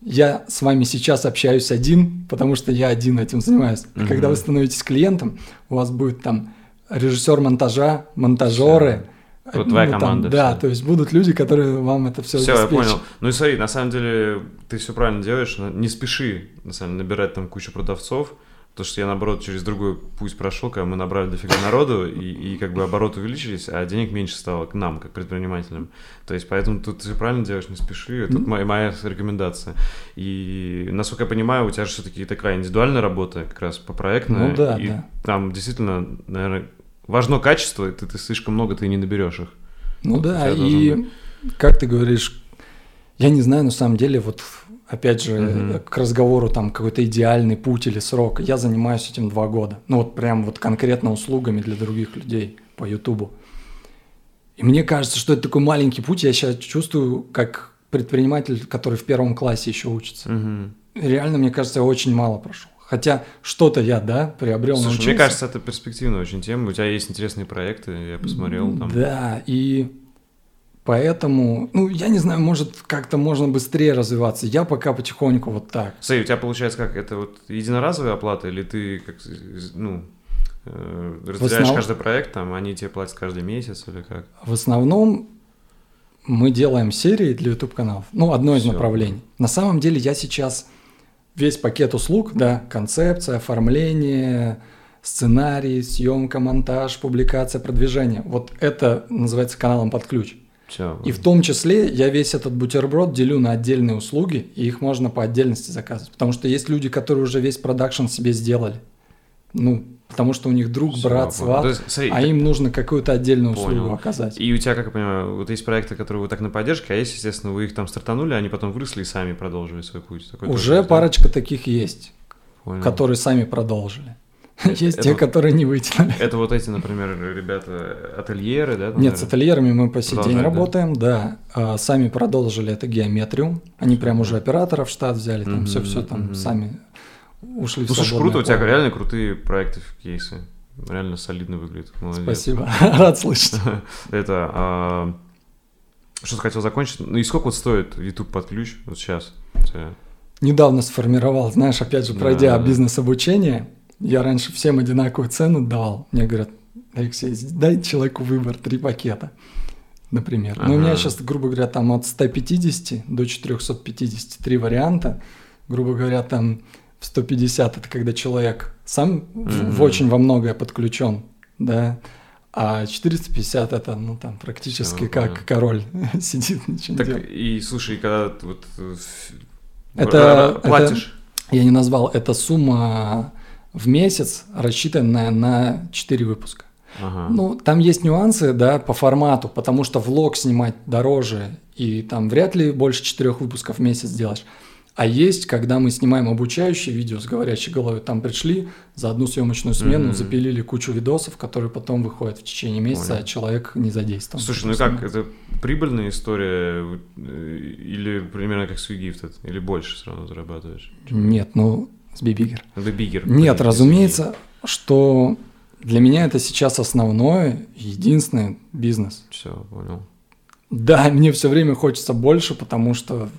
я с вами сейчас общаюсь один, потому что я один этим занимаюсь. А когда вы становитесь клиентом, у вас будет там режиссер монтажа, монтажеры. Вот твоя там, команда да, вся. то есть будут люди, которые вам это все Все, я понял. Ну и смотри, на самом деле ты все правильно делаешь. Не спеши, на самом деле, набирать там кучу продавцов. Потому что я, наоборот, через другой путь прошел, когда мы набрали дофига народу, и, и как бы обороты увеличились, а денег меньше стало к нам, как предпринимателям. То есть, поэтому тут ты правильно делаешь, не спеши. Это моя, моя рекомендация. И, насколько я понимаю, у тебя же все-таки такая индивидуальная работа, как раз по проектной. Ну да, и да. там действительно, наверное, важно качество, и ты, ты слишком много ты не наберешь их. Ну Вот да, и быть. как ты говоришь, я не знаю, на самом деле, вот опять же, Мгм. к разговору там какой-то идеальный путь или срок, я занимаюсь этим два года. Ну вот прям вот конкретно услугами для других людей по Ютубу. И мне кажется, что это такой маленький путь, я сейчас чувствую, как предприниматель, который в первом классе еще учится. Мгм. Реально, мне кажется, я очень мало прошел. Хотя что-то я, да, приобрел, Слушай, научился. мне кажется, это перспективная очень тема. У тебя есть интересные проекты, я посмотрел там. Да, и поэтому, ну, я не знаю, может, как-то можно быстрее развиваться. Я пока потихоньку вот так. Смотри, у тебя получается как, это вот единоразовая оплата, или ты как, ну, э, разделяешь основ- каждый проект, там, они тебе платят каждый месяц, или как? В основном мы делаем серии для YouTube каналов. Ну, одно из Всё. направлений. На самом деле я сейчас весь пакет услуг, да, концепция, оформление, сценарий, съемка, монтаж, публикация, продвижение. Вот это называется каналом под ключ. Все. И в том числе я весь этот бутерброд делю на отдельные услуги, и их можно по отдельности заказывать. Потому что есть люди, которые уже весь продакшн себе сделали. Ну, потому что у них друг, Всё, брат, сват, есть, смотри, а ты- им нужно какую-то отдельную услугу Понял. оказать. И у тебя, как я понимаю, вот есть проекты, которые вы так на поддержке, а есть, естественно, вы их там стартанули, они потом выросли и сами продолжили свой путь. Такой тоже Уже да? парочка таких есть, Понял. которые сами продолжили. *laughs* Есть это те, которые не вытянули. Это вот эти, например, ребята, ательеры, да? там, Нет, с наверное? ательерами мы по сей день Продолжать, да? работаем, да. А, Сами продолжили это геометрию. Они прям уже операторов штат взяли, там все-все там мгм. сами ушли в Ну, слушай, свободное круто, у тебя реально крутые проекты, кейсы. Реально солидно выглядит. Молодец. Спасибо, *laughs* рад слышать. *laughs* Это, а, что ты хотел закончить? Ну и сколько вот стоит YouTube под ключ вот сейчас? Недавно сформировал, знаешь, опять же, пройдя Да. бизнес-обучение, я раньше всем одинаковую цену давал. Мне говорят, Алексей, дай человеку выбор, три пакета, например. Но у меня Ага. сейчас, грубо говоря, там от 150 до 450 три варианта. Грубо говоря, там в 150 это когда человек сам в- в очень во многое подключен, да. А 450 это, ну, там, практически Всё, как понял. король *laughs* сидит, ничего не Так делает. и слушай, когда вот э, Это- платишь. Я не назвал, это сумма в месяц, рассчитанная на 4 выпуска. Ага. Ну, там есть нюансы, да, по формату, потому что влог снимать дороже, и там вряд ли больше четырех выпусков в месяц делаешь. А есть, когда мы снимаем обучающие видео с говорящей головой, там пришли за одну съемочную смену, Мгм. запилили кучу видосов, которые потом выходят в течение месяца, Понял. а человек не задействован. Слушай, ну и как, это прибыльная история э, или примерно как с Gifted, или больше все равно зарабатываешь? Нет, ну, с Бибигер. The bigger. Нет, разумеется, что для меня это сейчас основной, единственный бизнес. Все, понял. Да, *laughs* мне все время хочется больше, потому что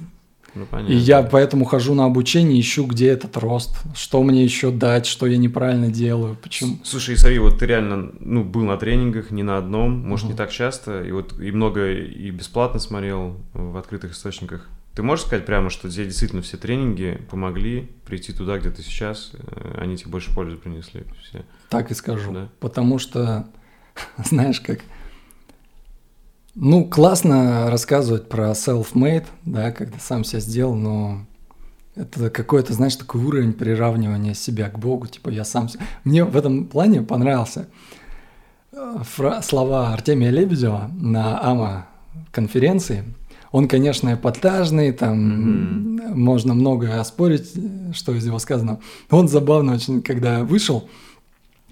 Ну, понятно. И я поэтому хожу на обучение, ищу, где этот рост, что мне еще дать, что я неправильно делаю, почему. Слушай, Исаи, вот ты реально, ну, был на тренингах, не на одном, может, не Мгм. так часто, и вот и много и бесплатно смотрел в открытых источниках. Ты можешь сказать прямо, что тебе действительно все тренинги помогли прийти туда, где ты сейчас, э, они тебе больше пользы принесли все? Так и скажу. Да. Потому что, *laughs* знаешь, как... Ну, классно рассказывать про self-made, да, когда сам себя сделал, но это какой-то, знаешь, такой уровень приравнивания себя к Богу, типа я сам... Мне в этом плане понравился э, фра- слова Артемия Лебедева на АМА конференции. Он, конечно, эпатажный, там можно многое оспорить, что из его сказано. Но Он забавно очень, когда вышел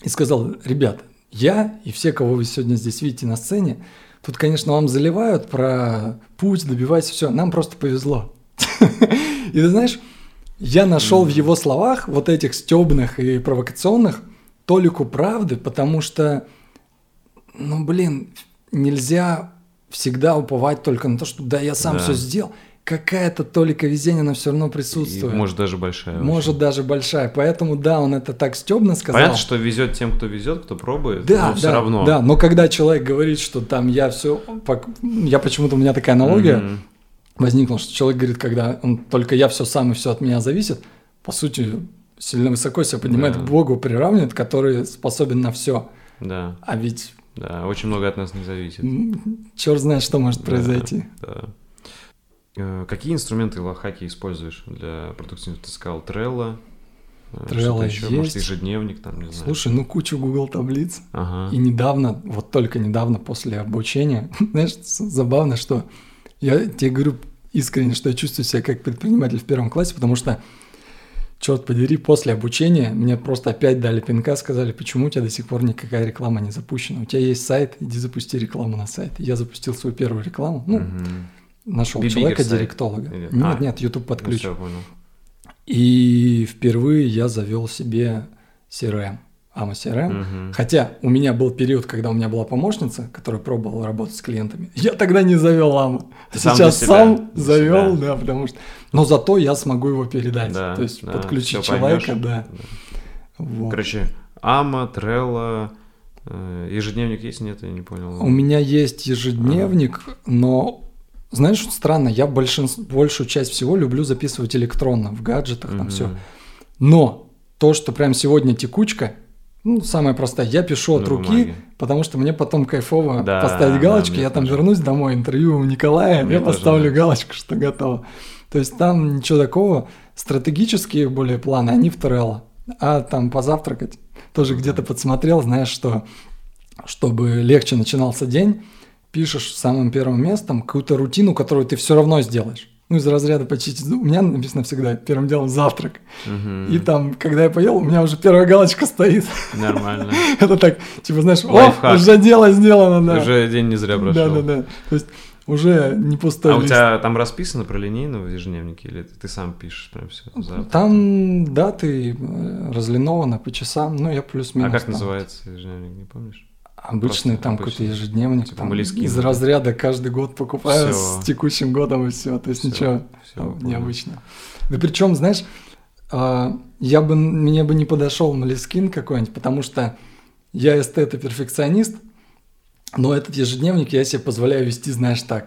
и сказал, ребят, я и все, кого вы сегодня здесь видите на сцене, тут, конечно, вам заливают про путь, добивайся, все, нам просто повезло. *laughs* И ты знаешь, я нашел в его словах, вот этих стебных и провокационных, толику правды, потому что, ну, блин, нельзя всегда уповать только на то, что да, я сам Да. все сделал. Какая-то толика везения, она все равно И, присутствует. может, даже большая. Может, очень. даже большая. Поэтому, да, он это так стебно сказал. Понятно, что везет тем, кто везет, кто пробует, Да, но да, все равно. да, но когда человек говорит, что там я все, я почему-то у меня такая аналогия Мгм. возникла, что человек говорит, когда он только я все сам и все от меня зависит, по сути сильно высоко себя поднимает Да. к Богу, приравнивает, который способен на все. Да, А ведь да, очень много от нас не зависит. черт знает, что может Да, произойти. Да. Э, Какие инструменты лохаки используешь для продуктивности? Ты сказал Trello, э, Trello еще, может, есть. ежедневник, там, не знаю. Слушай, ну кучу Google таблиц. Ага. И недавно, вот только недавно после обучения, *laughs* знаешь, забавно, что я тебе говорю искренне, что я чувствую себя как предприниматель в первом классе, потому что, черт подери, после обучения мне просто опять дали пинка, сказали, почему у тебя до сих пор никакая реклама не запущена. У тебя есть сайт, иди запусти рекламу на сайт. Я запустил свою первую рекламу, ну, Мгм. Нашел Бибигер человека, сайт? директолога. Или- Нет, а, нет, YouTube под ключ. И впервые я завел себе CRM, AMA CRM. Мгм. Хотя у меня был период, когда у меня была помощница, которая пробовала работать с клиентами. Я тогда не завел. Ты сам Сейчас сам для завел, себя. да, потому что. Но зато я смогу его передать. Да, То есть да, подключить человека, поймёшь. да. Вот. Короче, Ама, Trello, э, ежедневник есть, нет, я не понял. У меня есть ежедневник, но знаешь, что странно, я большинство, большую часть всего люблю записывать электронно, в гаджетах, там Мгм. все. Но то, что прям сегодня текучка, ну, самое простое, я пишу от На руки, бумаге. потому что мне потом кайфово Да, поставить да, галочки, мне я там тоже. вернусь домой, интервью у Николая, Мне я поставлю нравится. галочку, что готово. То есть там ничего такого, стратегические более планы, они в Trello. А там позавтракать, тоже где-то подсмотрел, знаешь, что чтобы легче начинался день, пишешь самым первым местом какую-то рутину, которую ты все равно сделаешь. Ну, из разряда зубы. У меня написано всегда первым делом завтрак. Мгм. И там, когда я поел, у меня уже первая галочка стоит. Нормально. *laughs* Это так, типа, знаешь, о, уже дело сделано, да. Уже день не зря прошел. Да, да, да. То есть уже не пустой А у тебя там расписано про линейно в ежедневнике, или ты, сам пишешь прям все? Там даты э, разлинованы по часам, ну, я А плюс-минус. как там. называется ежедневник, не помнишь? Обычный Просто там какой-то ежедневник, Типа там, из да? разряда каждый год покупаю Всё. с текущим годом и все, то есть Всё, ничего понял. необычного. Да причем, знаешь, а, я бы, мне бы не подошел Молескин какой-нибудь, потому что я эстет и перфекционист, но этот ежедневник я себе позволяю вести, знаешь, так.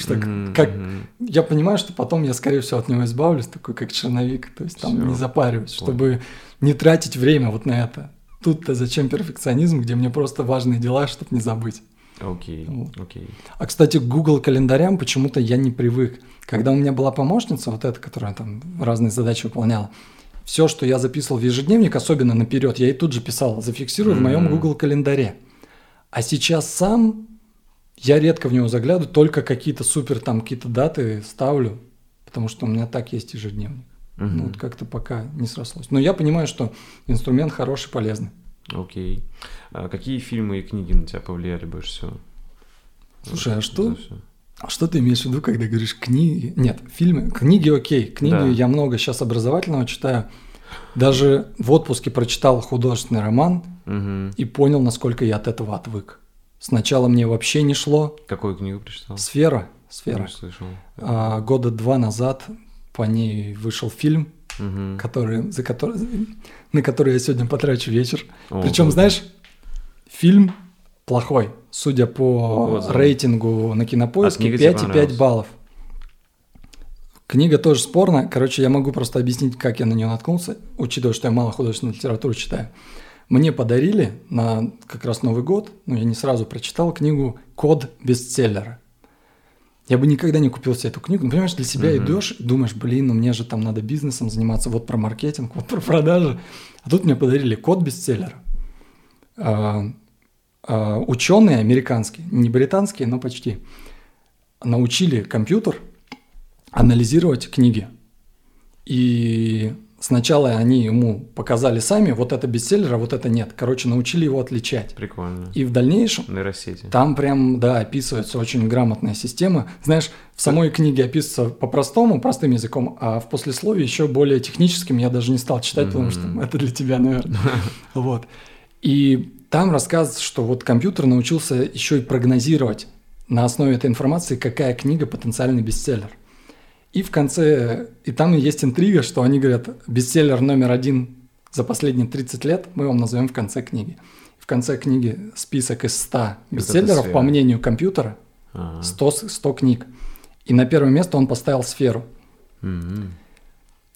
что мгм, как, мгм. я понимаю, что потом я, скорее всего, от него избавлюсь, такой как черновик, то есть там Всё, не запариваюсь, чтобы не тратить время вот на это. Тут-то зачем перфекционизм, где мне просто важные дела, чтобы не забыть. Окей, Вот. окей. А, кстати, к Google календарям почему-то я не привык. Когда у меня была помощница, вот эта, которая там разные задачи выполняла, все, что я записывал в ежедневник, особенно наперед, я ей тут же писал, зафиксирую в моем. Google календаре. А сейчас сам я редко в него заглядываю, только какие-то супер там какие-то даты ставлю, потому что у меня так есть ежедневник. Ну Мгм. вот как-то пока не срослось. Но я понимаю, что инструмент хороший, полезный. Окей. А какие фильмы и книги на тебя повлияли больше всего? Слушай, а что? А что ты имеешь в виду, когда говоришь книги? Нет, фильмы. Книги окей. Книги Да. я много сейчас образовательного читаю. Даже в отпуске прочитал художественный роман Мгм. и понял, насколько я от этого отвык. Сначала мне вообще не шло. Какую книгу прочитал? Сфера. Сфера. Не слышал. А, года два назад по ней вышел фильм, Мгм. который, за который, на который я сегодня потрачу вечер. О, Причем, круто. знаешь, фильм плохой, судя по Отзывы. рейтингу на А кинопоиске, книга тебе 5,5 понравилась? баллов. Книга тоже спорная. Короче, я могу просто объяснить, как я на нее наткнулся, учитывая, что я мало художественной литературы читаю. Мне подарили на как раз Новый год, ну я не сразу прочитал книгу «Код бестселлера». Я бы никогда не купил себе эту книгу. Ну, понимаешь, для себя Мгм. идешь и думаешь, блин, ну мне же там надо бизнесом заниматься, вот про маркетинг, вот про продажи. А тут мне подарили код бестселлера. А, а, ученые американские, не британские, но почти, научили компьютер анализировать книги. И сначала они ему показали сами, вот это бестселлер, а вот это нет. Короче, научили его отличать. Прикольно. И в дальнейшем Нейросети. там прям, да, описывается очень грамотная система. Знаешь, в самой книге описывается по-простому, простым языком, а в послесловии еще более техническим я даже не стал читать, потому что это для тебя, наверное. *laughs* Вот. И там рассказывается, что вот компьютер научился еще и прогнозировать на основе этой информации, какая книга потенциальный бестселлер. И в конце, и там есть интрига, что они говорят, бестселлер номер один за последние 30 лет мы вам назовем в конце книги. В конце книги список из 100 бестселлеров, по мнению компьютера, Ага. 100, с- 100 книг. И на первое место он поставил сферу. Мгм.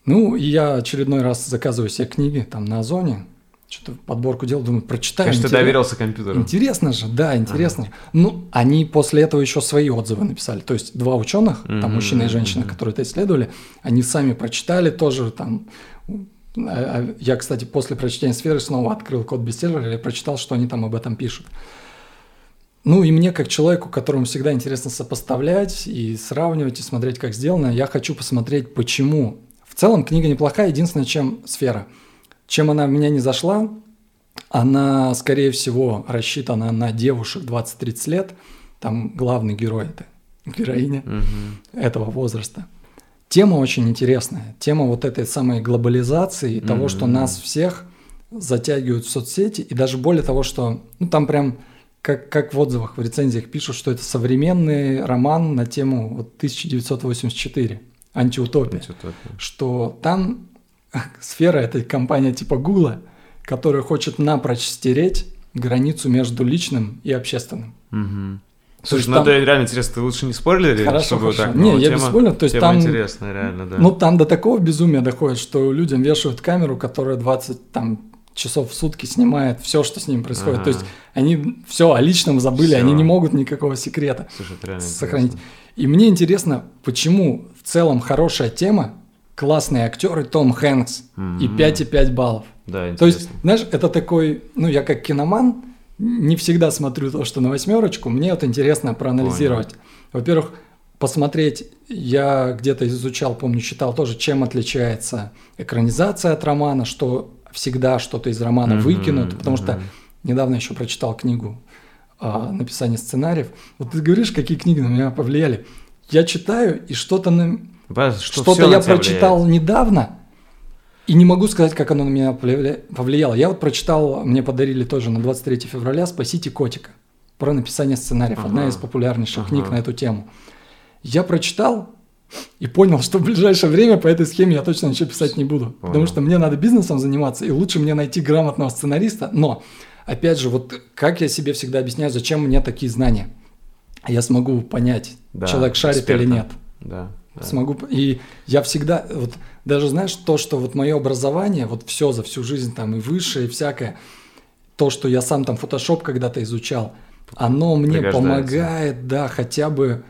Ну, и я очередной раз заказываю себе книги там на Озоне, что-то подборку делал, думаю, прочитаю. Конечно, ты интерес- доверился компьютеру. Интересно же, да, интересно же. Ну, они после этого еще свои отзывы написали. То есть два ученых, там Мгм, мужчина и женщина, мгм. которые это исследовали, они сами прочитали тоже там. А- а Я, кстати, после прочтения сферы снова открыл код бестселлера и прочитал, что они там об этом пишут. Ну и мне, как человеку, которому всегда интересно сопоставлять и сравнивать, и смотреть, как сделано, я хочу посмотреть, почему. В целом книга неплохая, единственное, чем сфера. Чем она в меня не зашла, она, скорее всего, рассчитана на девушек 20-30 лет. Там главный герой это героиня Мгм. этого возраста. Тема очень интересная. Тема вот этой самой глобализации и того, что нас всех затягивают в соцсети. И даже более того, что ну, там прям как, как в отзывах, в рецензиях пишут, что это современный роман на тему вот, 1984, антиутопия Антиутопия. что там *laughs* сфера это компания типа Гугла, которая хочет напрочь стереть границу между личным и общественным. То Слушай, ну там- это реально интересно, ты лучше не спойлери, Хорошо, чтобы хорошо. так. Не, но я тема- без спойлеров, то есть тема там- интересная, реально, да. Ну, там до такого безумия доходит, что людям вешают камеру, которая 20 там, часов в сутки снимает все, что с ним происходит. То есть они все о личном забыли, Всё. они не могут никакого секрета Слушай, сохранить. интересно. И мне интересно, почему в целом хорошая тема, классные актеры Том Хэнкс и Мгм. 5,5 баллов. Да, То есть, интересно. знаешь, это такой, ну, я как киноман не всегда смотрю то, что на восьмерочку, мне вот интересно проанализировать. Во-первых, посмотреть, я где-то изучал, помню, читал тоже, чем отличается экранизация от романа, что всегда что-то из романа Мгм, выкинут, потому что мгм. недавно еще прочитал книгу о написании сценариев. Вот ты говоришь, какие книги на меня повлияли. Я читаю, и что-то на, что что-то я прочитал влияет. недавно, и не могу сказать, как оно на меня повлия- повлияло. Я вот прочитал, мне подарили тоже на 23 февраля «Спасите котика» про написание сценариев. Одна Ага. из популярнейших Ага. книг на эту тему. Я прочитал и понял, *laughs* что в ближайшее время по этой схеме я точно ничего писать не буду. Потому Понял. что мне надо бизнесом заниматься, и лучше мне найти грамотного сценариста. Но, опять же, вот как я себе всегда объясняю, зачем мне такие знания? Я смогу понять, Да, человек шарит эксперта. или нет Да. Да. смогу. И я всегда, вот даже знаешь, то, что вот мое образование, вот все за всю жизнь там и высшее, и всякое, то, что я сам там Photoshop когда-то изучал, оно мне помогает, да, хотя бы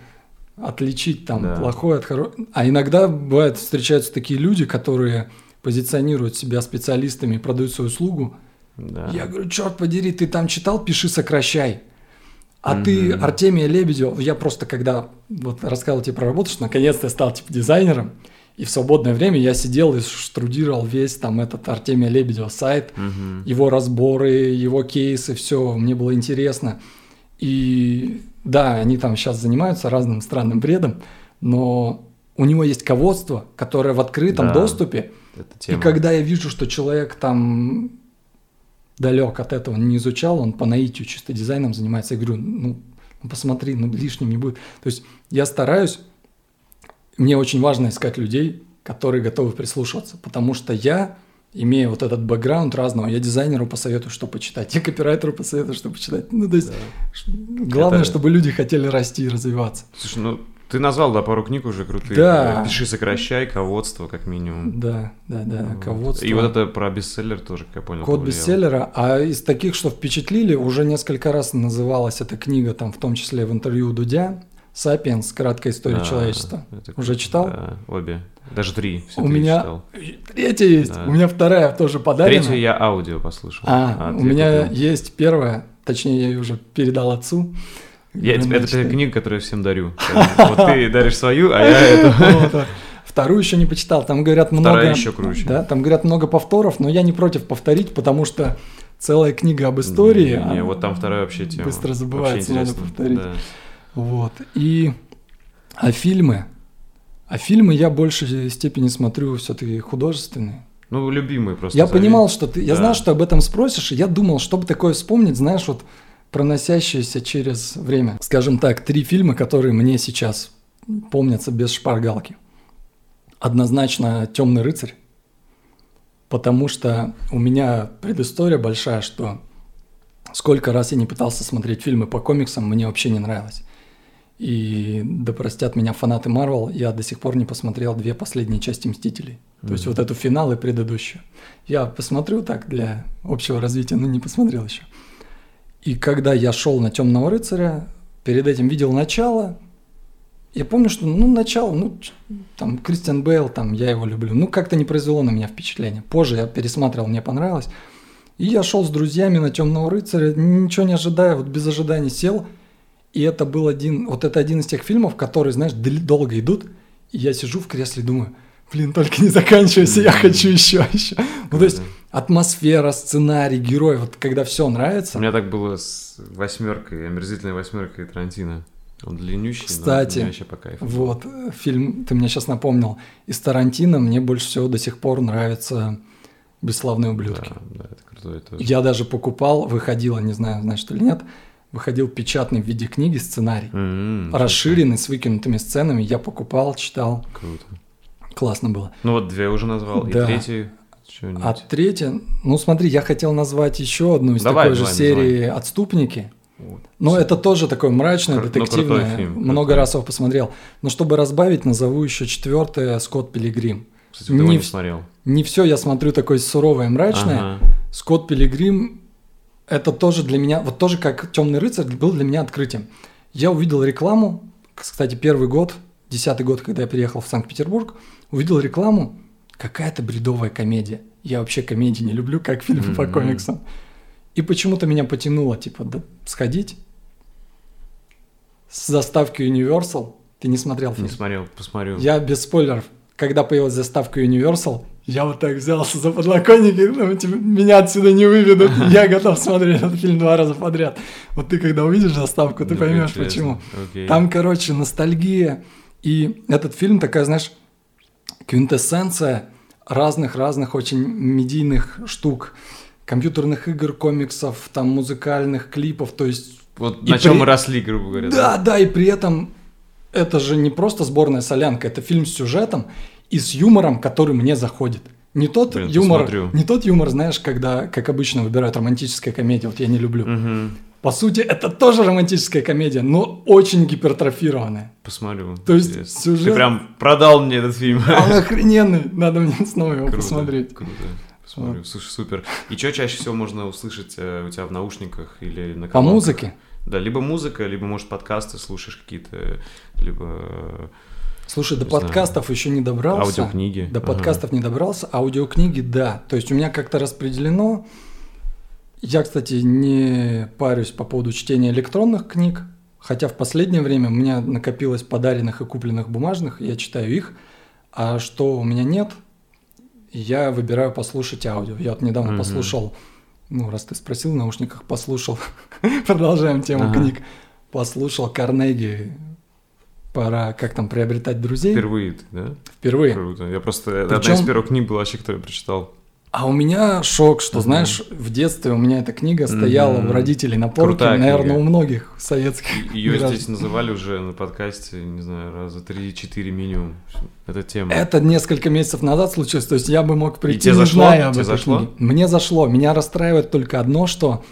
отличить там Да. плохое от хорошего. А иногда бывает встречаются такие люди, которые позиционируют себя специалистами и продают свою услугу. Да. Я говорю, черт подери, ты там читал, пиши, сокращай. А ты, Артемия Лебедева, я просто когда вот рассказывал тебе про работу, что наконец-то я стал типа дизайнером, и в свободное время я сидел и штрудировал весь там этот Артемия Лебедева сайт, Мгм. его разборы, его кейсы, все, мне было интересно. И да, они там сейчас занимаются разным странным бредом, но у него есть ководство, которое в открытом Да. доступе, и когда я вижу, что человек там далек от этого не изучал, он по наитию чисто дизайном занимается, я говорю, ну, посмотри, ну лишним не будет. То есть я стараюсь, мне очень важно искать людей, которые готовы прислушиваться, потому что я, имея вот этот бэкграунд разного, я дизайнеру посоветую, что почитать, я копирайтеру посоветую, что почитать. Ну, то есть ш- главное, Это- чтобы люди хотели расти и развиваться. Слушай, ну ты назвал, да, пару книг уже крутых. Да. Пиши, сокращай, ководство, как минимум. Да, да, да, Вот. ководство. И вот это про бестселлер тоже, как я понял. Код повлиял. бестселлера, а из таких, что впечатлили, уже несколько раз называлась эта книга, там, в том числе в интервью у Дудя, «Сапиенс. Краткая история А, человечества». это Уже читал? Да, обе. Даже три. Все у три меня читал. третья есть, Да. у меня вторая тоже подарена. Третью я аудио послушал. А, у ты меня купил. есть первая, точнее, я ее уже передал отцу. Я, Говорю, это «На, читай». книга, которую я всем дарю. Вот ты даришь свою, а я *laughs* эту. Вторую еще не почитал. Там говорят много. Вторая еще круче. Да, там говорят много повторов, но я не против повторить, потому что целая книга об истории. Не, не, а вот там вторая вообще тема. Быстро забывается, надо повторить. Да. Вот. И а фильмы? А фильмы я в большей степени смотрю все-таки художественные. Ну, любимый просто. Я зови. понимал, что ты. Я Да. знал, что об этом спросишь, и я думал, чтобы такое вспомнить, знаешь, вот проносящееся через время. Скажем так, три фильма, которые мне сейчас помнятся без шпаргалки. Однозначно Темный рыцарь. Потому что у меня предыстория большая, что сколько раз я не пытался смотреть фильмы по комиксам, мне вообще не нравилось. И да простят меня фанаты Марвел, я до сих пор не посмотрел две последние части Мстителей. То есть вот эту финал и предыдущую. Я посмотрю так для общего развития, но не посмотрел еще. И когда я шел на Темного рыцаря, перед этим видел начало. Я помню, что ну начало, ну там Кристиан Бейл, там я его люблю. Ну как-то не произвело на меня впечатление. Позже я пересматривал, мне понравилось. И я шел с друзьями на Темного рыцаря, ничего не ожидая, вот без ожиданий сел. И это был один, вот это один из тех фильмов, которые, знаешь, долго идут. И я сижу в кресле и думаю, блин, только не заканчивайся, я хочу еще, еще. Ну, то есть атмосфера, сценарий, герой, вот когда все У нравится. меня так было с восьмеркой, омерзительной восьмеркой Тарантино. Он длиннющий, Кстати, но вообще по кайфу. Вот, э, фильм, ты мне сейчас напомнил, из Тарантино мне больше всего до сих пор нравятся «Бесславные ублюдки». Да, да, это крутой тоже. Я даже покупал, выходила, не знаю, что или нет, выходил печатный в виде книги сценарий, М, расширенный, с выкинутыми сценами, я покупал, читал, Круто. Классно было. Ну вот две уже назвал, Да. и третью. А третье, ну смотри, я хотел назвать еще одну из Давай, такой же давай, серии «Отступники». Вот. Но это тоже такое мрачное, Кру- ну, детективное. крутой фильм, Много раз его посмотрел. Но чтобы разбавить, назову еще четвертое «Скотт Пилигрим». Кстати, не не смотрел. Не все я смотрю такое суровое и мрачное. Ага. Скотт Пилигрим это тоже для меня, вот тоже как Темный рыцарь был для меня открытием. Я увидел рекламу, кстати, первый год, десятый год, когда я приехал в Санкт-Петербург, увидел рекламу, какая-то бредовая комедия. Я вообще комедии не люблю, как фильмы по Мгм. комиксам. И почему-то меня потянуло, типа, да, сходить с заставки Universal. Ты не смотрел фильм? Не смотрел, посмотрю. Я без спойлеров. Когда появилась заставка Universal, я вот так взялся за подлокотники, ну, типа, меня отсюда не выведут. Я готов смотреть этот фильм два раза подряд. Вот ты когда увидишь заставку, ты Ну, поймешь интересно. почему. Окей. Там, короче, ностальгия. И этот фильм такая, знаешь, квинтэссенция разных-разных очень медийных штук. Компьютерных игр, комиксов, там музыкальных клипов, то есть Вот И на чем при- мы росли, грубо говоря. да, да, и при этом это же не просто сборная солянка, это фильм с сюжетом и с юмором, который мне заходит. Не тот Блин, юмор, посмотрю. не тот юмор, знаешь, когда, как обычно, выбирают романтическая комедия, вот я не люблю. Мгм. По сути, это тоже романтическая комедия, но очень гипертрофированная. Посмотрю. То есть Интересно. сюжет- Ты прям продал мне этот фильм. *laughs* Он охрененный, надо мне снова его Круто, посмотреть. Круто. посмотрю. Слушай, супер. И что чаще всего можно услышать э, у тебя в наушниках или на По колонках? музыке. Да, либо музыка, либо, может, подкасты слушаешь какие-то, либо Слушай, до знаю. подкастов еще не добрался. аудиокниги. До Ага. подкастов не добрался, аудиокниги, да. То есть у меня как-то распределено. Я, кстати, не парюсь по поводу чтения электронных книг, хотя в последнее время у меня накопилось подаренных и купленных бумажных, я читаю их. А что у меня нет, я выбираю послушать аудио. Я вот недавно Мгм. послушал, ну, раз ты спросил в наушниках, послушал, *laughs* продолжаем тему Ага. книг, послушал Карнеги, пора, как там, приобретать друзей. впервые, да? Впервые. Круто. Я просто... Одна Причем- из первых книг была вообще, которую я прочитал. А у меня шок, что, знаешь, в детстве у меня эта книга стояла у родителей на полке, Крутая наверное, книга. у многих советских. Ее граждан. здесь называли уже на подкасте, не знаю, раза три-четыре минимум. Это тема. Это несколько месяцев назад случилось, то есть я бы мог прийти, тебе не зашло? зная об Тебе этой зашло? книге. Мне зашло. Меня расстраивает только одно, что,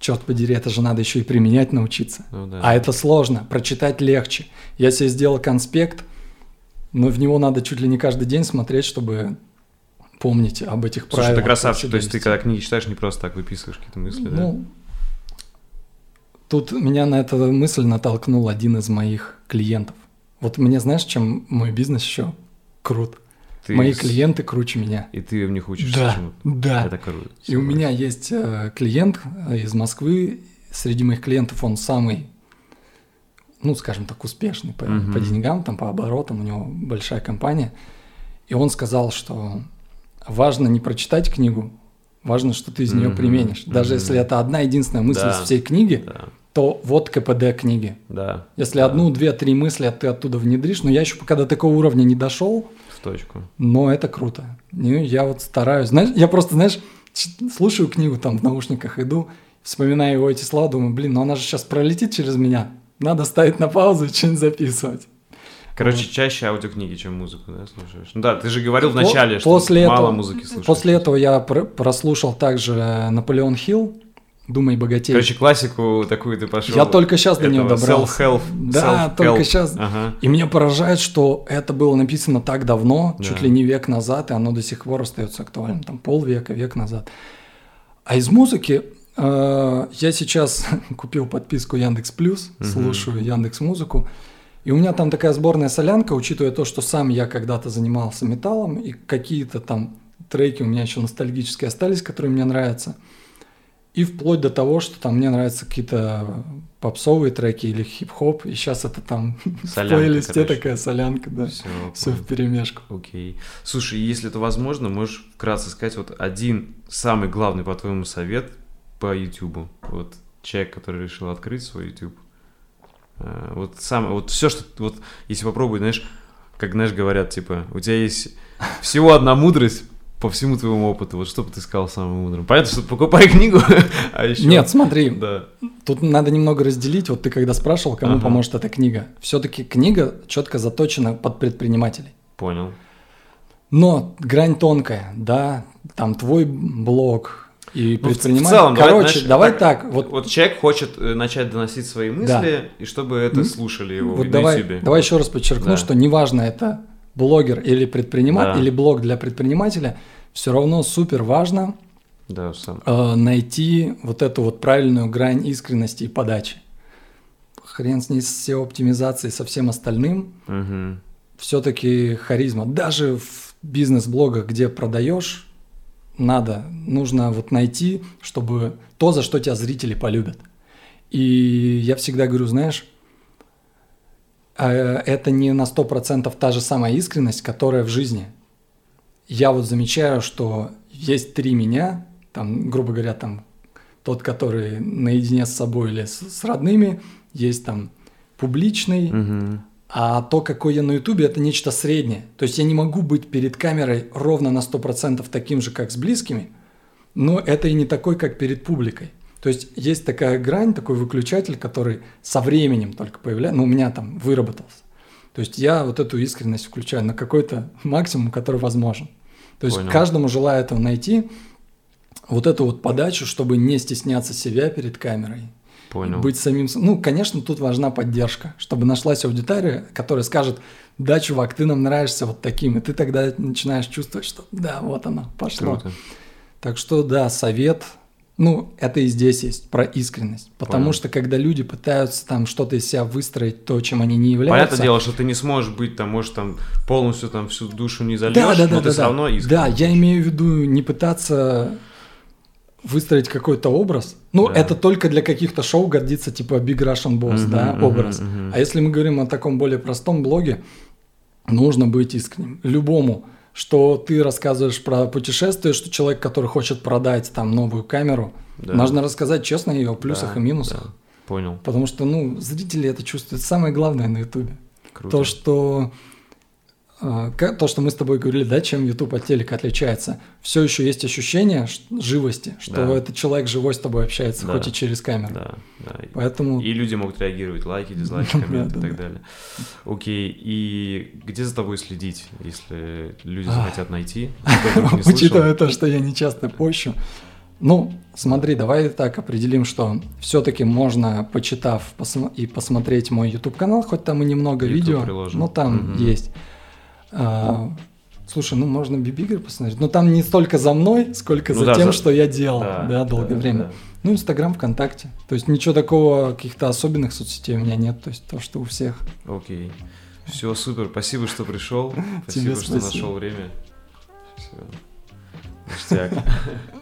черт подери, это же надо еще и применять научиться. Ну да. А это сложно, прочитать легче. Я себе сделал конспект, но в него надо чуть ли не каждый день смотреть, чтобы помнить об этих Слушай, правилах. ты красавчик. То есть ты когда книги читаешь, не просто так выписываешь какие-то мысли, да? Ну, тут меня на эту мысль натолкнул один из моих клиентов. Вот мне знаешь, чем мой бизнес еще крут? Ты Мои с- клиенты круче меня. И ты в них учишься Да, чему-то. да. Это круто. И у меня есть э, клиент э, из Москвы. Среди моих клиентов он самый, ну, скажем так, успешный по, Мгм. по деньгам, там, по оборотам. У него большая компания. И он сказал, что важно не прочитать книгу, важно, что ты из нее Мгм, применишь. Даже мгм. если это одна единственная мысль Да. из всей книги, Да, то вот КПД книги. да. Если да, одну, две, три мысли ты оттуда внедришь, но я еще пока до такого уровня не дошел, В точку. но это круто. И я вот стараюсь. Знаешь, я просто, знаешь, слушаю книгу там в наушниках, иду, вспоминаю его эти слова, думаю, блин, ну она же сейчас пролетит через меня. Надо ставить на паузу и что-нибудь записывать. Короче, чаще аудиокниги, чем музыку, да, слушаешь? Ну да, ты же говорил в По- начале, что после мало этого- музыки слушаешь. После этого я пр- прослушал также Наполеон Хилл, «Думай богатей». Короче, классику такую ты пошел. я только сейчас до нее добрался. Self-help. Да, self-help. только сейчас. Ага. И меня поражает, что это было написано так давно, Да. чуть ли не век назад, и оно до сих пор остается актуальным, там полвека, век назад. А из музыки э, я сейчас *laughs* купил подписку Яндекс Плюс, слушаю Яндекс Музыку, и у меня там такая сборная солянка, учитывая то, что сам я когда-то занимался металлом, и какие-то там треки у меня еще ностальгические остались, которые мне нравятся. И вплоть до того, что там мне нравятся какие-то попсовые треки или хип-хоп, и сейчас это там *laughs* в Солянка, плейлисте короче. такая солянка, да. Все, Все в перемешку. Окей. Слушай, если это возможно, можешь вкратце сказать вот один самый главный, по-твоему, совет по Ютубу. Вот человек, который решил открыть свой YouTube. Э, Вот сам, вот все, что, вот если попробуй, знаешь, как, знаешь, говорят, типа, у тебя есть всего одна мудрость по всему твоему опыту. Вот что бы ты сказал самым мудрым? Понятно, что покупай *laughs* книгу, а еще... Нет, смотри, Да. тут надо немного разделить. Вот ты когда спрашивал, кому Ага. поможет эта книга, все-таки книга четко заточена под предпринимателей. Понял. Но грань тонкая, да, там твой блог и Ну, в- целом, давай, Короче, знаешь, давай так, вот, Вот человек хочет э, начать доносить свои мысли, и чтобы это слушали его вот на давай, Ютубе. давай еще раз подчеркну, Да. что неважно это блогер или предприниматель, Да. или блог для предпринимателя, все равно супер важно Да, сам. э, найти вот эту вот правильную грань искренности и подачи. Хрен с ней с SEO оптимизацией, со всем остальным. Мгм. все-таки харизма. Даже в бизнес-блогах, где продаешь, надо, нужно вот найти, чтобы то, за что тебя зрители полюбят. И я всегда говорю, знаешь, э, это не на 100% та же самая искренность, которая в жизни. Я вот замечаю, что есть три меня, там, грубо говоря, там тот, который наедине с собой или с, с родными, есть там публичный, Мгм. А то, какой я на Ютубе, это нечто среднее. То есть я не могу быть перед камерой ровно на 100% таким же, как с близкими, но это и не такой, как перед публикой. То есть есть такая грань, такой выключатель, который со временем только появляется, ну, у меня там выработался. То есть я вот эту искренность включаю на какой-то максимум, который возможен. То есть Понял. каждому желаю этого найти, вот эту вот подачу, чтобы не стесняться себя перед камерой, Понял. быть самим... Ну, конечно, тут важна поддержка, чтобы нашлась аудитория, которая скажет, да, чувак, ты нам нравишься вот таким, и ты тогда начинаешь чувствовать, что да, вот оно, пошло. Круто. Так что да, совет, ну, это и здесь есть про искренность. Потому Понял. что когда люди пытаются там что-то из себя выстроить, то, чем они не являются. Понятное дело, что ты не сможешь быть там, может, там полностью там всю душу не зальешь, да, да, да, но да, ты все да. равно искренне. Да, я имею в виду не пытаться выстроить какой-то образ. Ну, Да. это только для каких-то шоу годится, типа Big Russian Boss, Мгм, да, мгм, образ. мгм. А если мы говорим о таком более простом блоге, нужно быть искренним. Любому, что ты рассказываешь про путешествие, что человек, который хочет продать там новую камеру, Да. нужно рассказать честно ее о плюсах Да, и минусах. да. Понял. Потому что, ну, зрители это чувствуют. Самое главное на Ютубе. Круто. То, что то, что мы с тобой говорили, да, чем YouTube от телека отличается, все еще есть ощущение живости, что Да. этот человек живой с тобой общается, Да. хоть и через камеру. Да, да. Поэтому И люди могут реагировать, лайки, дизлайки, *laughs* Да, комменты и да, так да. далее. Окей, и где за тобой следить, если люди А. захотят найти? *laughs* учитывая то, что я не часто пощу. Ну, смотри, давай так определим, что все-таки можно, почитав и посмотреть мой YouTube канал, хоть там и немного YouTube видео, приложим. но там есть. А, слушай, ну можно Бибигер посмотреть, но там не столько за мной, сколько Ну за да, тем, за- что я делал, Да, да, долгое да, время. да. Ну, Инстаграм, ВКонтакте. То есть ничего такого, каких-то особенных соцсетей у меня нет. То есть то, что у всех. Окей. Все, супер. Спасибо, что пришел. *laughs* Тебе Спасибо, что спасибо. нашел время. Все. Ништяк. *laughs*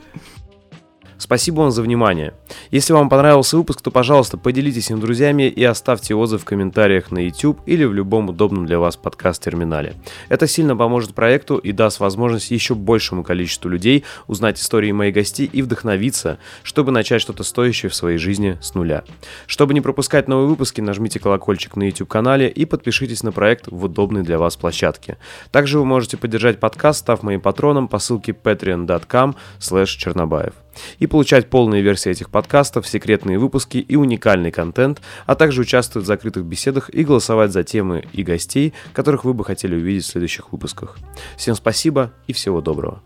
Спасибо вам за внимание. Если вам понравился выпуск, то, пожалуйста, поделитесь им с друзьями и оставьте отзыв в комментариях на YouTube или в любом удобном для вас подкаст-терминале. Это сильно поможет проекту и даст возможность еще большему количеству людей узнать истории моих гостей и вдохновиться, чтобы начать что-то стоящее в своей жизни с нуля. Чтобы не пропускать новые выпуски, нажмите колокольчик на YouTube-канале и подпишитесь на проект в удобной для вас площадке. Также вы можете поддержать подкаст, став моим патроном по ссылке patreon.com чернобаев и получать полные версии этих подкастов, секретные выпуски и уникальный контент, а также участвовать в закрытых беседах и голосовать за темы и гостей, которых вы бы хотели увидеть в следующих выпусках. Всем спасибо и всего доброго.